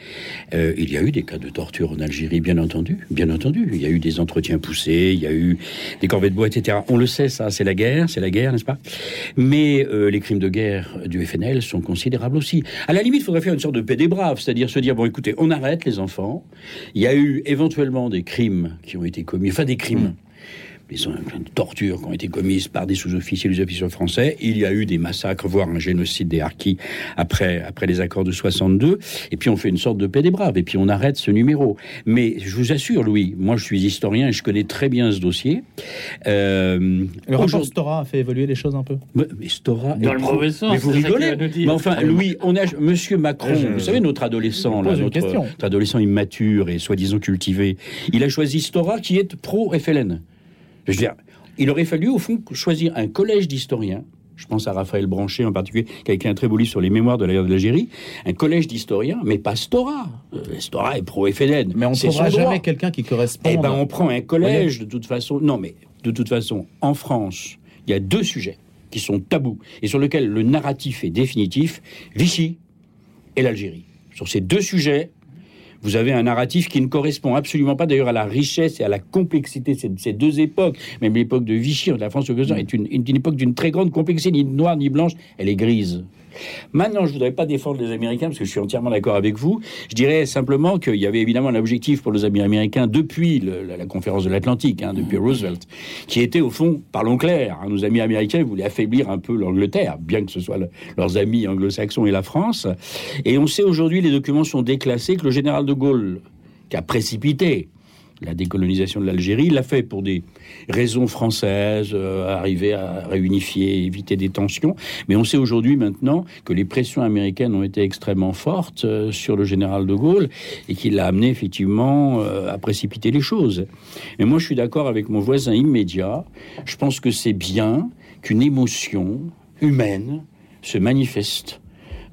Euh, il y a eu des cas de torture en Algérie, bien entendu, bien entendu. Il y a eu des entretiens poussés, il y a eu des corvées de bois, etc. On le sait, ça, c'est la guerre, c'est la guerre, n'est-ce pas? Mais les crimes de guerre du FNL sont considérables aussi. À la limite, il faudrait faire une sorte de paix des braves, c'est-à-dire se dire bon, écoutez, on arrête les enfants. Il y a eu éventuellement des crimes qui ont été commis, enfin des crimes. Hmm les tortures qui ont été commises par des sous-officiers et des officiers français. Il y a eu des massacres, voire un génocide des Harkis après, après les accords de 62. Et puis on fait une sorte de paix des braves. Et puis on arrête ce numéro. Mais je vous assure, Louis, moi je suis historien et je connais très bien ce dossier. Euh, le rapport Stora a fait évoluer les choses un peu. Mais, Stora. Dans le mauvais sens. Mais vous rigolez. Mais enfin, Louis, on a. Monsieur Macron, vous savez, notre adolescent, là, notre, notre adolescent immature et soi-disant cultivé, il a choisi Stora qui est pro-FLN. Je veux dire, il aurait fallu, au fond, choisir un collège d'historiens. Je pense à Raphaël Branché en particulier, qui a écrit un très beau livre sur les mémoires de la guerre de l'Algérie. Un collège d'historiens, mais pas Stora. Euh, Stora est pro-FNN. Mais on ne trouvera jamais quelqu'un qui correspond. Eh ben, on prend un collège, de toute façon. Non, mais de toute façon, en France, il y a deux sujets qui sont tabous et sur lesquels le narratif est définitif Vichy et l'Algérie. Sur ces deux sujets, vous avez un narratif qui ne correspond absolument pas d'ailleurs à la richesse et à la complexité de ces deux époques. Même l'époque de Vichy, de la France est une, une époque d'une très grande complexité, ni noire ni blanche, elle est grise. Maintenant, je ne voudrais pas défendre les Américains parce que je suis entièrement d'accord avec vous. Je dirais simplement qu'il y avait évidemment un objectif pour les Américains depuis la, conférence de l'Atlantique, hein, depuis Roosevelt, qui était au fond, parlons clair, hein, nos amis américains voulaient affaiblir un peu l'Angleterre, bien que ce soit leurs amis anglo-saxons et la France. Et on sait aujourd'hui, les documents sont déclassés, que le général de Gaulle, qui a précipité la décolonisation de l'Algérie. Il l'a fait pour des raisons françaises, euh, arriver à réunifier, éviter des tensions. Mais on sait aujourd'hui maintenant que les pressions américaines ont été extrêmement fortes euh, sur le général de Gaulle et qu'il l'a amené effectivement euh, à précipiter les choses. Mais moi, je suis d'accord avec mon voisin immédiat. Je pense que c'est bien qu'une émotion humaine se manifeste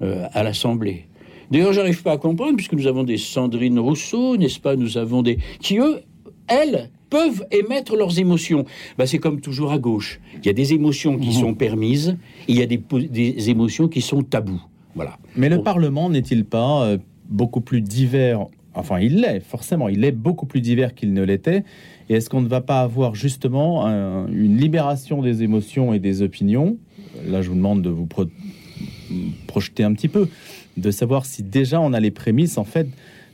à l'Assemblée. D'ailleurs, j'arrive pas à comprendre, puisque nous avons des Sandrine Rousseau, n'est-ce pas? Nous avons des... qui, eux, elles, peuvent émettre leurs émotions. Bah, c'est comme toujours à gauche. Il y a des émotions qui mhm. sont permises, et il y a des, des, émotions qui sont tabous. Voilà. Mais le Parlement n'est-il pas euh, beaucoup plus divers? Enfin, il l'est, forcément. Il est beaucoup plus divers qu'il ne l'était. Et est-ce qu'on ne va pas avoir justement une libération des émotions et des opinions? Là, je vous demande de vous projeter un petit peu de savoir si déjà on a les prémices en fait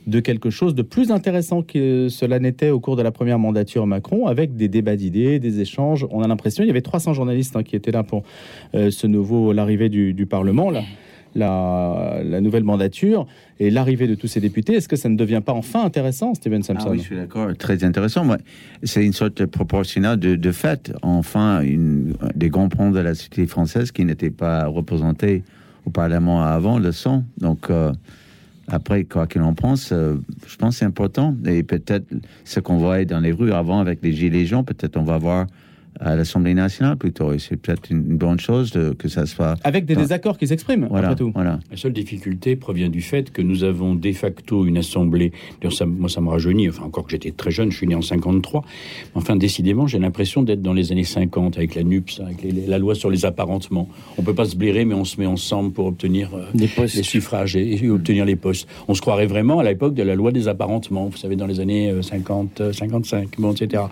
de quelque chose de plus intéressant que cela n'était au cours de la première mandature Macron, avec des débats d'idées, des échanges. On a l'impression, il y avait 300 journalistes hein, qui étaient là pour euh, ce nouveau, l'arrivée du, Parlement. Là. la, la nouvelle mandature et l'arrivée de tous ces députés, est-ce que ça ne devient pas enfin intéressant, Steven Sampson Ah oui, je suis d'accord, très intéressant. C'est une sorte de proportionnel de, de fait. Enfin, une, des grands ponts de la société française qui n'étaient pas représentés au Parlement avant le sont. Donc, euh, après, quoi qu'il en pense, euh, je pense que c'est important. Et peut-être ce qu'on voyait dans les rues avant avec les gilets jaunes, peut-être on va voir à l'Assemblée nationale plutôt. Et c'est peut-être une bonne chose de, que ça soit. Avec des dans- désaccords qui s'expriment, Voilà, après tout. voilà. La seule difficulté provient du fait que nous avons de facto une assemblée. Ça- moi, ça me rajeunit. Enfin, encore que j'étais très jeune, je suis né en 53. Enfin, décidément, j'ai l'impression d'être dans les années 50 avec la NUPS, avec les- les- la loi sur les apparentements. On peut pas se blairer, mais on se met ensemble pour obtenir euh, Des postes. les suffrages et, et obtenir les postes. On se croirait vraiment à l'époque de la loi des apparentements. Vous savez, dans les années euh, 50, euh, 55, bon, etc.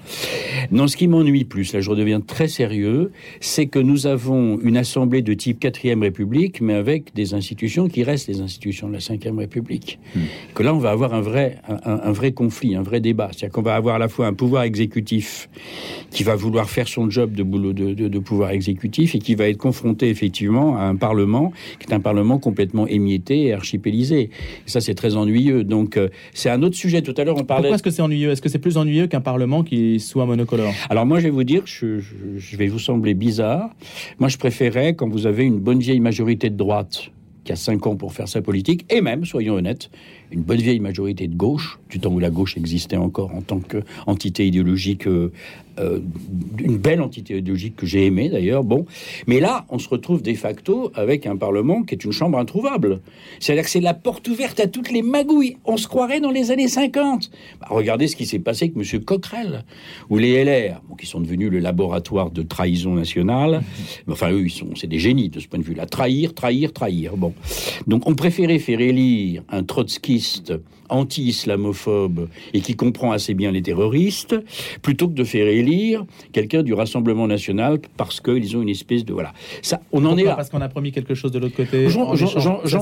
Non, ce qui m'ennuie plus, là, je redeviens très sérieux, c'est que nous avons une assemblée de type 4e République, mais avec des institutions qui restent les institutions de la 5e République. Que là, on va avoir un vrai, un, un- un vrai conflit, un vrai débat. C'est-à-dire qu'on va avoir à la fois un pouvoir exécutif qui va vouloir faire son job de boulot de, de- de pouvoir exécutif et qui va être confronté effectivement à un Parlement qui est un Parlement complètement émietté et archipélisé. Et ça, c'est très ennuyeux. Donc, euh, c'est un autre sujet. Tout à l'heure, on parlait. Pourquoi est-ce que c'est ennuyeux? Est-ce que c'est plus ennuyeux qu'un Parlement qui soit monocolore? Alors moi, je vais vous dire, je, je- vais vous sembler bizarre. Moi, je préférais quand vous avez une bonne vieille majorité de droite qui a cinq ans pour faire sa politique, et même, soyons honnêtes, une bonne vieille majorité de gauche, du temps où la gauche existait encore en tant qu'entité idéologique, euh, euh, une belle entité idéologique que j'ai aimée d'ailleurs. Bon, mais là, on se retrouve de facto avec un Parlement qui est une chambre introuvable. C'est-à-dire que c'est la porte ouverte à toutes les magouilles. On se croirait dans les années 50. Bah, regardez ce qui s'est passé avec M. Coquerel, ou les LR, bon, qui sont devenus le laboratoire de trahison nationale. Mais Enfin, eux, ils sont, c'est des génies de ce point de vue-là. Trahir, trahir, trahir. Bon. Donc, on préférait faire élire un trotskiste anti-islamophobe et qui comprend assez bien les terroristes, plutôt que de faire élire quelqu'un du Rassemblement national parce qu'ils ont une espèce de... Voilà. Ça, on en est là. Parce qu'on a promis quelque chose de l'autre côté. J'en-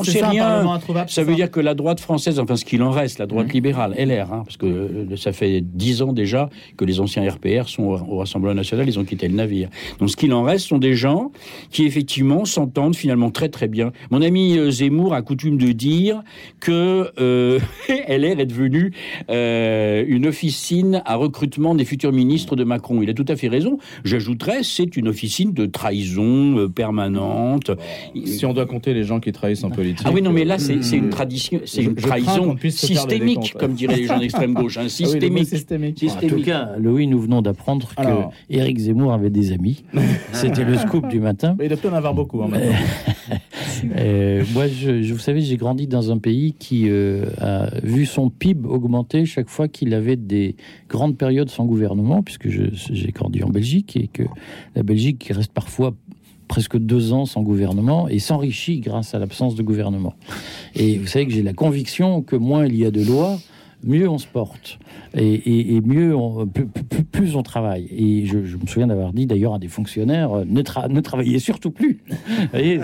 sais ça, rien. Ça veut dire que la droite française, enfin ce qu'il en reste, la droite Mhm. libérale, LR, hein, parce que euh, ça fait dix ans déjà que les anciens RPR sont au, au Rassemblement national, ils ont quitté le navire. Donc ce qu'il en reste sont des gens qui effectivement s'entendent finalement très très bien. Mon ami euh, Zemmour a coutume de dire que euh, LR est devenu euh, une officine à recrutement des futurs ministres de Macron. Il a tout à fait raison. J'ajouterais, c'est une officine de trahison euh, permanente. Si on doit compter les gens qui trahissent en politique. Ah oui, non, mais là, c'est c'est une euh, tradition, c'est une trahison systémique, comme diraient les gens d'extrême gauche, hein, Ah oui, systémique. systémique. En tout Systémique. cas, Louis, nous venons d'apprendre que Alors. Éric Zemmour avait des amis. C'était le scoop du matin. Mais il doit en avoir beaucoup. hein, maintenant. Euh, moi, je, je- vous savez, j'ai grandi dans un pays qui euh, a vu son PIB augmenter chaque fois qu'il avait des grandes périodes sans gouvernement, puisque j'ai grandi en Belgique et que la Belgique reste parfois presque deux ans sans gouvernement et s'enrichit grâce à l'absence de gouvernement. Et vous savez que j'ai la conviction que moins il y a de lois, mieux on se porte et, mieux on, plus, on travaille. Et je, me souviens d'avoir dit d'ailleurs à des fonctionnaires euh, ne, tra- ne travaillez surtout plus.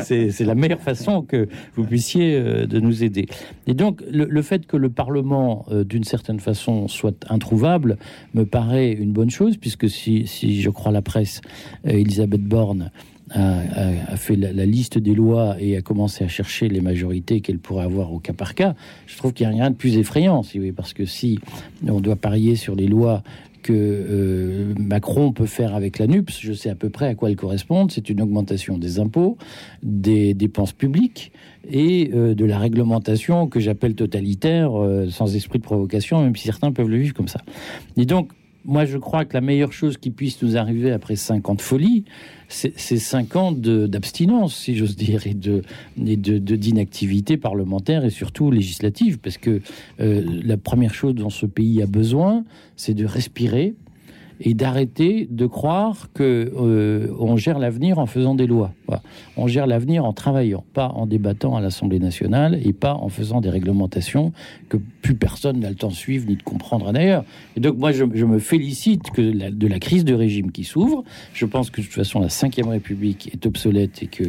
C'est la meilleure façon que vous puissiez euh, de nous aider. Et donc le, fait que le Parlement, euh, d'une certaine façon, soit introuvable me paraît une bonne chose, puisque si, je crois la presse, Elisabeth Borne a, fait la, liste des lois et a commencé à chercher les majorités qu'elle pourrait avoir au cas par cas, je trouve qu'il n'y a rien de plus effrayant, si voulez, parce que si on doit parier sur les lois que euh, Macron peut faire avec la NUPS, je sais à peu près à quoi elles correspondent. C'est une augmentation des impôts, des dépenses publiques et euh, de la réglementation que j'appelle totalitaire, euh, sans esprit de provocation, même si certains peuvent le vivre comme ça. Et donc, moi, je crois que la meilleure chose qui puisse nous arriver après cinq ans de folie, c'est c'est cinq ans de- d'abstinence, si j'ose dire, et de- d'inactivité parlementaire et surtout législative, parce que euh, la première chose dont ce pays a besoin, c'est de respirer et d'arrêter de croire que euh, on gère l'avenir en faisant des lois. On gère l'avenir en travaillant, pas en débattant à l'Assemblée nationale et pas en faisant des réglementations que plus personne n'a le temps de suivre ni de comprendre d'ailleurs. Et donc moi, je, me félicite que de la crise de régime qui s'ouvre. Je pense que de toute façon, la Ve République est obsolète et que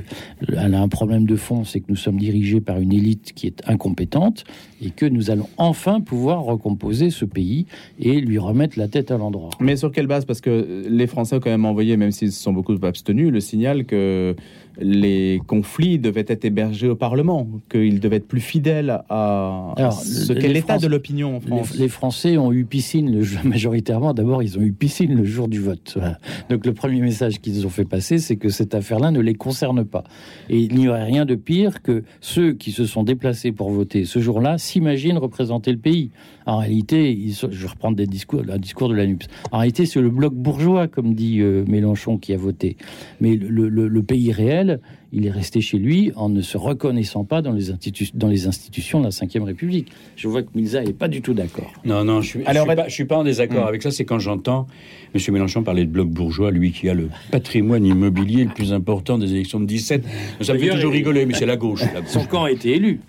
elle a un problème de fond, c'est que nous sommes dirigés par une élite qui est incompétente et que nous allons enfin pouvoir recomposer ce pays et lui remettre la tête à l'endroit. Mais sur quelle base? Parce que les Français ont quand même envoyé, même s'ils se sont beaucoup abstenus, le signal que les conflits devaient être hébergés au Parlement, qu'ils devaient être plus fidèles à, Alors, ce qu'est l'état de l'opinion en France. Les, les Français ont eu piscine le jour, majoritairement. D'abord, ils ont eu piscine le jour du vote. Voilà. Donc, le premier message qu'ils ont fait passer, c'est que cette affaire-là ne les concerne pas. Et il n'y aurait rien de pire que ceux qui se sont déplacés pour voter ce jour-là s'imaginent représenter le pays. En réalité, je vais reprendre des discours, un discours de la NUPS. En réalité, c'est le bloc bourgeois, comme dit euh, Mélenchon, qui a voté. Mais le, le- le pays réel, il est resté chez lui en ne se reconnaissant pas dans les, institu- dans les institutions de la Ve République. Je vois que Milza n'est pas du tout d'accord. Non, non, je suis, Allez, je suis pas, je suis pas en désaccord Mm. avec ça. C'est quand j'entends M. Mélenchon parler de bloc bourgeois, lui qui a le patrimoine immobilier le plus important des élections de 17. Ça me fait toujours rigoler, mais c'est la gauche. la gauche. Son camp a été élu.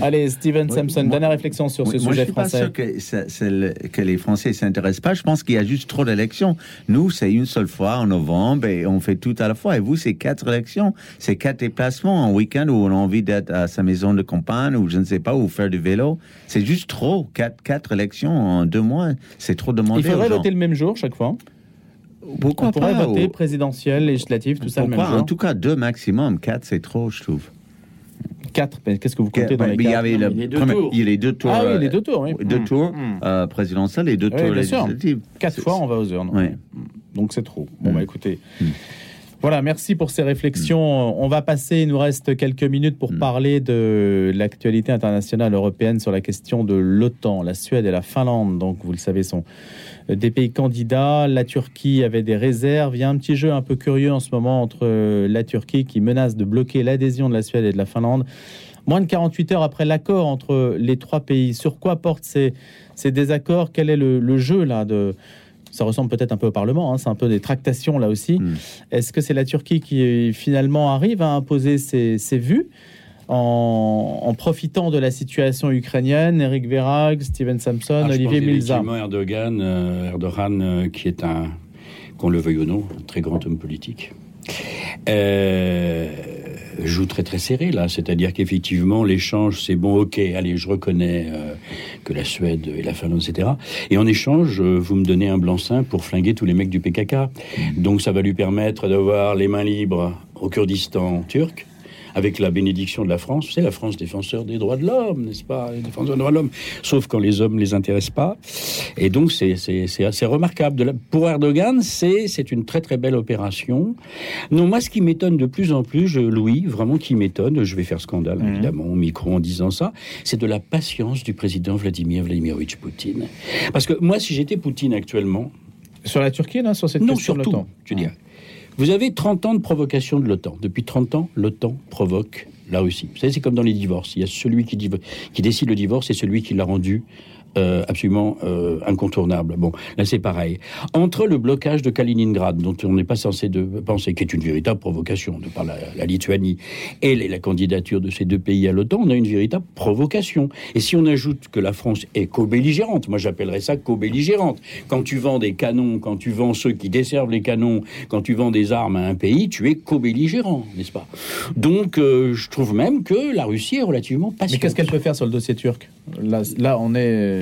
Allez, Steven Oui, Sampson, moi- dernière réflexion sur ce moi, sujet je suis pas français. sûr que, le- que les Français ne s'intéressent pas. Je pense qu'il y a juste trop d'élections. Nous, c'est une seule fois en novembre et on fait tout à la fois. Et vous, c'est quatre élections. C'est quatre déplacements en week-end où on a envie d'être à sa maison de campagne ou je ne sais pas, ou faire du vélo. C'est juste trop. Quatre, quatre élections en deux mois, c'est trop demandé. Il faudrait aux gens. voter le même jour chaque fois? Pourquoi on pourrait pas voter ou- présidentiel, législatif, tout ça le même jour. En tout cas, deux maximum. Quatre, c'est trop, je trouve. Quatre. mais Qu'est-ce que vous comptez dans les mais il y quatre avait Non, le les deux premier- tours. il y a les deux tours. Ah oui, euh, les deux tours, oui. Deux Mm. tours Mm. euh, présidentiels et deux Oui, tours législatifs. Quatre fois, on va aux urnes. Ouais. Donc c'est trop. Bon, Mm. bah écoutez. Voilà, merci pour ces réflexions. On va passer, il nous reste quelques minutes pour Mm. parler de l'actualité internationale européenne sur la question de l'OTAN. La Suède et la Finlande, donc vous le savez, sont des pays candidats. La Turquie avait des réserves. Il y a un petit jeu un peu curieux en ce moment entre la Turquie qui menace de bloquer l'adhésion de la Suède et de la Finlande. Moins de 48 heures après l'accord entre les trois pays, sur quoi portent ces, ces désaccords? Quel est le, le jeu là de ça ressemble peut-être un peu au Parlement, hein, c'est un peu des tractations là aussi. Mm. Est-ce que c'est la Turquie qui finalement arrive à imposer ses, ses vues en, en profitant de la situation ukrainienne? Eric Verag, Steven Samson, Ah, Olivier Milza. Erdogan, euh, Erdogan euh, qui est un, qu'on le veuille ou non, un très grand homme politique. Euh, joue très très serré là, c'est-à-dire qu'effectivement l'échange c'est bon, ok, allez, je reconnais euh, que la Suède et la Finlande, etc. Et en échange, euh, vous me donnez un blanc-seing pour flinguer tous les mecs du PKK. Donc ça va lui permettre d'avoir les mains libres au Kurdistan turc. Avec la bénédiction de la France, c'est la France défenseur des droits de l'homme, n'est-ce pas Les défenseurs des droits de l'homme, sauf quand les hommes les intéressent pas. Et donc c'est c'est c'est assez remarquable. De la- pour Erdogan, c'est c'est une très très belle opération. Non, moi ce qui m'étonne de plus en plus, je, Louis, vraiment qui m'étonne, je vais faire scandale Mhm. évidemment au micro en disant ça, c'est de la patience du président Vladimir Vladimirovitch Poutine. Parce que moi, si j'étais Poutine actuellement, Sur la Turquie, là, sur cette non, question de surtout, l'OTAN je dirais. Vous avez 30 ans de provocation de l'OTAN. Depuis 30 ans, l'OTAN provoque la Russie. Vous savez, c'est comme dans les divorces. Il y a celui qui, qui décide le divorce et celui qui l'a rendu euh, absolument euh, incontournable. Bon, là c'est pareil. Entre le blocage de Kaliningrad, dont on n'est pas censé de penser, qui est une véritable provocation de par la, la Lituanie, et la candidature de ces deux pays à l'OTAN, on a une véritable provocation. Et si on ajoute que la France est co-belligérante, moi j'appellerais ça co-belligérante. Quand tu vends des canons, quand tu vends ceux qui desservent les canons, quand tu vends des armes à un pays, tu es co-belligérant, n'est-ce pas? Donc euh, je trouve même que la Russie est relativement Mais patiente. qu'est-ce qu'elle peut faire sur le dossier turc? Là, là, on est.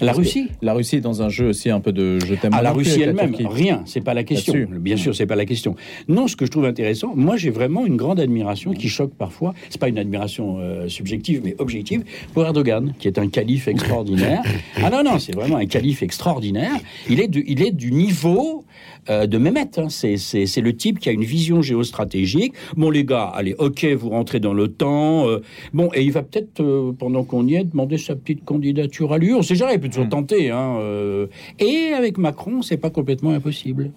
La Russie La Russie est dans un jeu aussi un peu de je t'aime à moi la Russie elle-même, rien, c'est pas la question. Bien sûr, c'est pas la question. Non, ce que je trouve intéressant, moi j'ai vraiment une grande admiration qui choque parfois. C'est pas une admiration euh, subjective, mais objective pour Erdogan, qui est un calife extraordinaire. ah non, non, c'est vraiment un calife extraordinaire. Il est du, il est du niveau euh, de Mehmet. hein. C'est, le type qui a une vision géostratégique. Bon les gars, allez, ok, vous rentrez dans l'OTAN. euh, bon, et il va peut-être euh, pendant qu'on y est demander sa petite candidature à lui. On sait jamais, toujours tenter. Hein, euh. et avec Macron, c'est pas complètement impossible.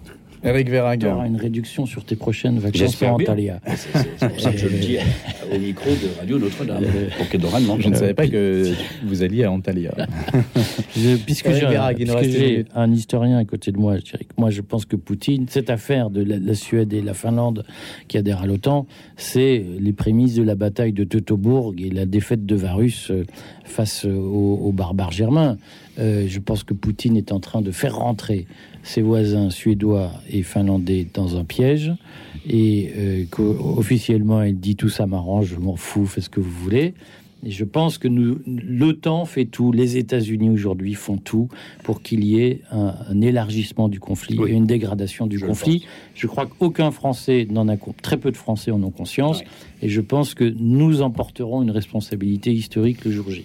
Eric Verag. Tu auras une réduction sur tes prochaines vacances en. Antalya. C'est, pour ça que je le dis au micro de Radio Notre-Dame, pour que Doran. Je ne savais pas que vous alliez à Antalya. Je- puisque j'ai un historien à côté de moi, je dirais que moi je pense que Poutine, cette affaire de la, la Suède et la Finlande qui adhèrent à l'OTAN, c'est les prémices de la bataille de Teutobourg et la défaite de Varus euh, face euh, aux, aux barbares germains. Euh, je pense que Poutine est en train de faire rentrer ses voisins suédois et finlandais dans un piège et euh, qu'officiellement il dit tout ça m'arrange, je m'en fous, faites ce que vous voulez. Et je pense que nous, l'OTAN fait tout, les États-Unis aujourd'hui font tout pour qu'il y ait un, élargissement du conflit et une dégradation du conflit. Je crois qu'aucun Français n'en a, très peu de Français en ont conscience, et je pense que nous emporterons une responsabilité historique le jour J.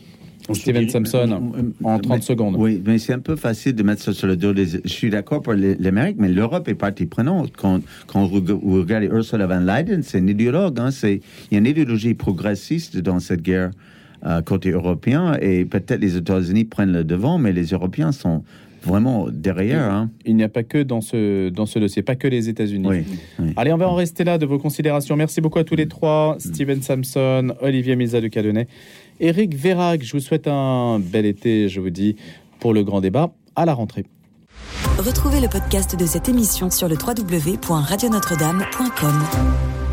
Steven Sampson, en 30 secondes. Oui, mais c'est un peu facile de mettre ça sur le dos des. Je suis d'accord pour l'Amérique, mais l'Europe est partie prenante. Quand, quand vous regardez Ursula von Leyen, c'est un idéologue. Hein, il y a une idéologie progressiste dans cette guerre euh, côté européen, et peut-être les États-Unis prennent le devant, mais les Européens sont vraiment derrière. Hein. Il n'y a pas que dans ce, dans ce dossier, pas que les États-Unis. Allez, on va en rester là de vos considérations. Merci beaucoup à tous les trois. Steven Sampson, Olivier Misa de Cadonnet, Eric Vérac. Je vous souhaite un bel été, je vous dis, pour le grand débat à la rentrée. Retrouvez le podcast de cette émission sur le www.radionotre-dame.com.